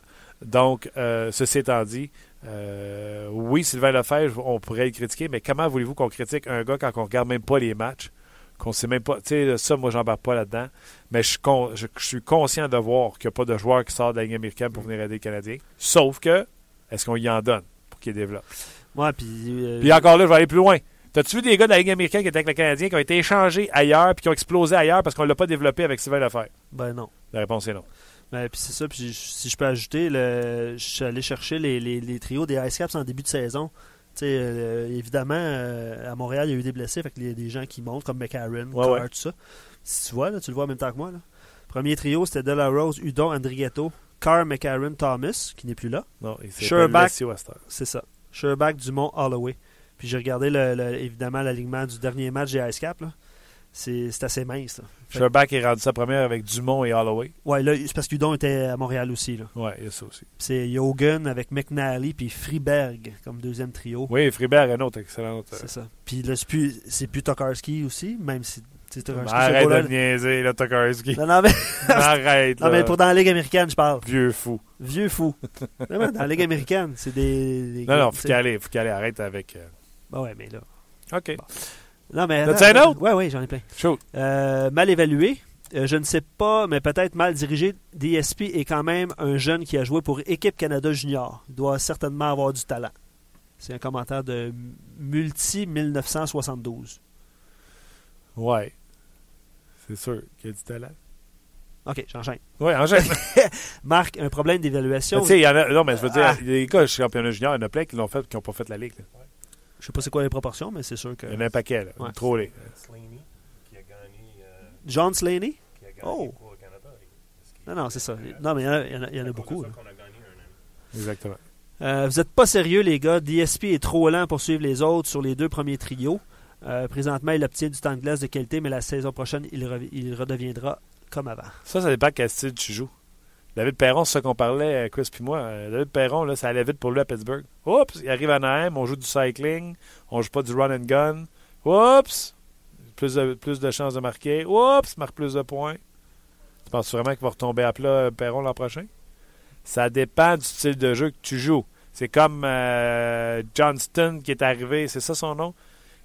Donc, euh, ceci étant dit, euh, oui, Sylvain Lefebvre, on pourrait le critiquer, mais comment voulez-vous qu'on critique un gars quand on regarde même pas les matchs? Qu'on sait même pas. Tu sais, ça, moi, j'embarque pas là-dedans. Mais je, suis conscient de voir qu'il n'y a pas de joueur qui sort de la américaine pour venir aider les Canadiens. Sauf que, est-ce qu'on y en donne pour qu'il développe? Ouais, puis. Euh, puis encore là, je vais aller plus loin. T'as-tu vu des gars de la Ligue américaine qui étaient avec le Canadien qui ont été échangés ailleurs puis qui ont explosé ailleurs parce qu'on ne l'a pas développé avec Sylvain Lefebvre? Ben non. La réponse est non. Ben, puis c'est ça. Puis si je peux ajouter, le, je suis allé chercher les, les, trios des Ice Caps en début de saison. Euh, évidemment, euh, à Montréal, il y a eu des blessés. Fait qu'il y a des gens qui montent, comme McCarron, tout ça. Si tu vois, là, tu le vois en même temps que moi. Là. Premier trio, c'était Rose, Udon, Andrigetto, Carr, McCarron, Thomas, qui n'est plus là. Non, C'est ça. Sherback, Dumont, Holloway. Puis j'ai regardé le, évidemment l'alignement du dernier match des Ice Caps. C'est assez mince. Sherback est rendu sa première avec Dumont et Holloway. Oui, là, c'est parce qu'Udon était à Montréal aussi. Oui, il y a ça aussi. C'est Yogan avec McNally puis Freeberg comme deuxième trio. Oui, Freeberg, un autre excellent. Euh, c'est ça. Puis là, c'est plus, plus Tokarski aussi, même si. Arrête de niaiser, là, Tokarski. Non, non, *laughs* mais. Arrête. non, mais pour dans la Ligue américaine, je parle. Vieux fou. Vieux fou. *laughs* dans la Ligue américaine, c'est des, Non, non, faut aille, faut qu'elle arrête avec. Euh... Ben ouais, mais là. OK. Non, mais. Un autre? Oui, oui, j'en ai plein. Euh, mal évalué. Euh, je ne sais pas, mais peut-être mal dirigé. DSP est quand même un jeune qui a joué pour Équipe Canada Junior. Il doit certainement avoir du talent. C'est un commentaire de Multi 1972. Ouais. C'est sûr qu'il y a du talent. OK, j'enchaîne. Oui, enchaîne. *laughs* Marc, un problème d'évaluation? Tu sais, il y en a. Non, mais je veux dire, ah. les gars, championnat junior, il y en a plein qui l'ont fait qui n'ont pas fait la ligue. Je sais pas c'est quoi les proportions, mais c'est sûr que. Il y en a un paquet, là. Trop les. John Slaney? oh. Non, non, c'est ça. Non, mais il y en a, beaucoup. Exactement. Euh, vous n'êtes pas sérieux, les gars. DSP est trop lent pour suivre les autres sur les deux premiers trios. Euh, présentement, il obtient du temps de glace de qualité, mais la saison prochaine, il, redeviendra comme avant. Ça, ça dépend quel style tu joues. David Perron, c'est ça qu'on parlait, Chris puis moi. Euh, David Perron, là, ça allait vite pour lui à Pittsburgh. Oups, il arrive à Naheim, on joue du cycling, on joue pas du run and gun. Oups, plus de, chances de marquer. Oups, marque plus de points. Tu penses vraiment qu'il va retomber à plat euh, Perron l'an prochain? Ça dépend du style de jeu que tu joues. C'est comme euh, Johnston qui est arrivé, c'est ça son nom?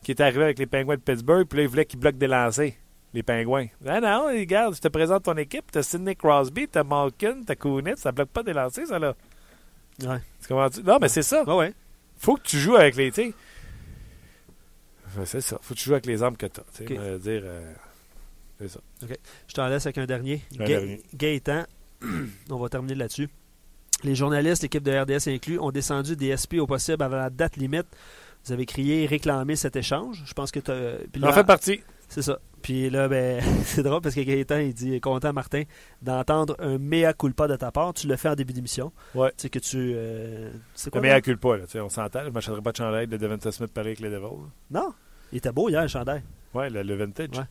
Qui est arrivé avec les Pingouins de Pittsburgh, puis là, il voulait qu'il bloque des lancers, les Pingouins. Ah non, regarde, je te présente ton équipe, t'as Sidney Crosby, t'as Malkin, t'as Kunitz, ça bloque pas des lancers, ça là. Ouais. Non, mais c'est ça. Ouais, ouais. Faut que tu joues avec les. C'est ça. Faut que tu joues avec les armes que tu as. dire. Euh, c'est ça. Je t'en laisse avec un dernier. Gaëtan, *clears throat* on va terminer là-dessus. Les journalistes, l'équipe de RDS inclus, ont descendu des SP au possible avant la date limite. Vous avez crié réclamer cet échange. Je pense que tu En fait partie. C'est ça. Puis là, ben, *laughs* c'est drôle parce que Gaëtan, il dit content, Martin, d'entendre un mea culpa de ta part. Tu le fais en début d'émission. Ouais. Tu sais que tu. Euh, c'est quoi? Un mea culpa, là. On s'entend. Je ne m'achèterai pas de chandail de Devonta Smith pareil avec les Devils. Non. Il était beau hier, le chandail. Ouais, le, vintage. Ouais.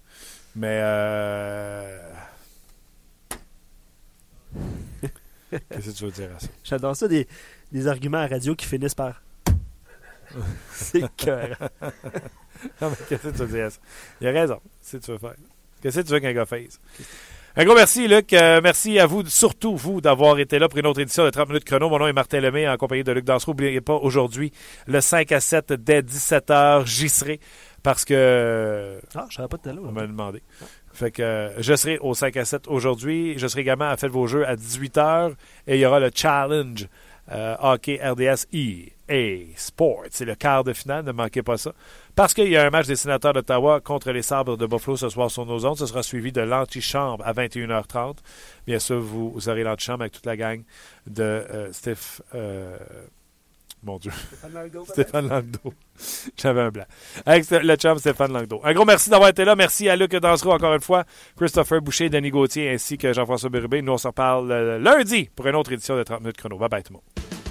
Mais. Euh... *laughs* Qu'est-ce que tu veux dire à ça? J'adore ça, des, des arguments à radio qui finissent par. *laughs* c'est cœur. *laughs* non, mais qu'est-ce que tu veux dire à ça? Il a raison. C'est ce que tu veux faire. Qu'est-ce que tu veux qu'un gars fasse? Un gros merci, Luc. Euh, merci à vous, surtout vous, d'avoir été là pour une autre édition de 30 minutes chrono. Mon nom est Martin Lemay, en compagnie de Luc Dansereau. N'oubliez pas, aujourd'hui, le 5 à 7 dès 17h, j'y serai parce que. Ah, je savais pas de là. On m'a demandé. Fait que euh, je serai au 5 à 7 aujourd'hui. Je serai également à Faites vos jeux à 18h et il y aura le challenge euh, hockey RDS EA Sport. C'est le quart de finale, ne manquez pas ça. Parce qu'il y a un match des sénateurs d'Ottawa contre les sabres de Buffalo ce soir sur nos ondes. Ce sera suivi de l'antichambre à 21h30. Bien sûr, vous, aurez l'antichambre avec toute la gang de euh, Steph. Euh, mon Dieu. Stéphane Langdo. *laughs* J'avais un blanc. Avec le chum Stéphane Langdo. Un gros merci d'avoir été là. Merci à Luc Dansereau encore une fois, Christopher Boucher, Denis Gauthier ainsi que Jean-François Bérubé. Nous, on se reparle lundi pour une autre édition de 30 minutes chrono. Bye bye tout le monde.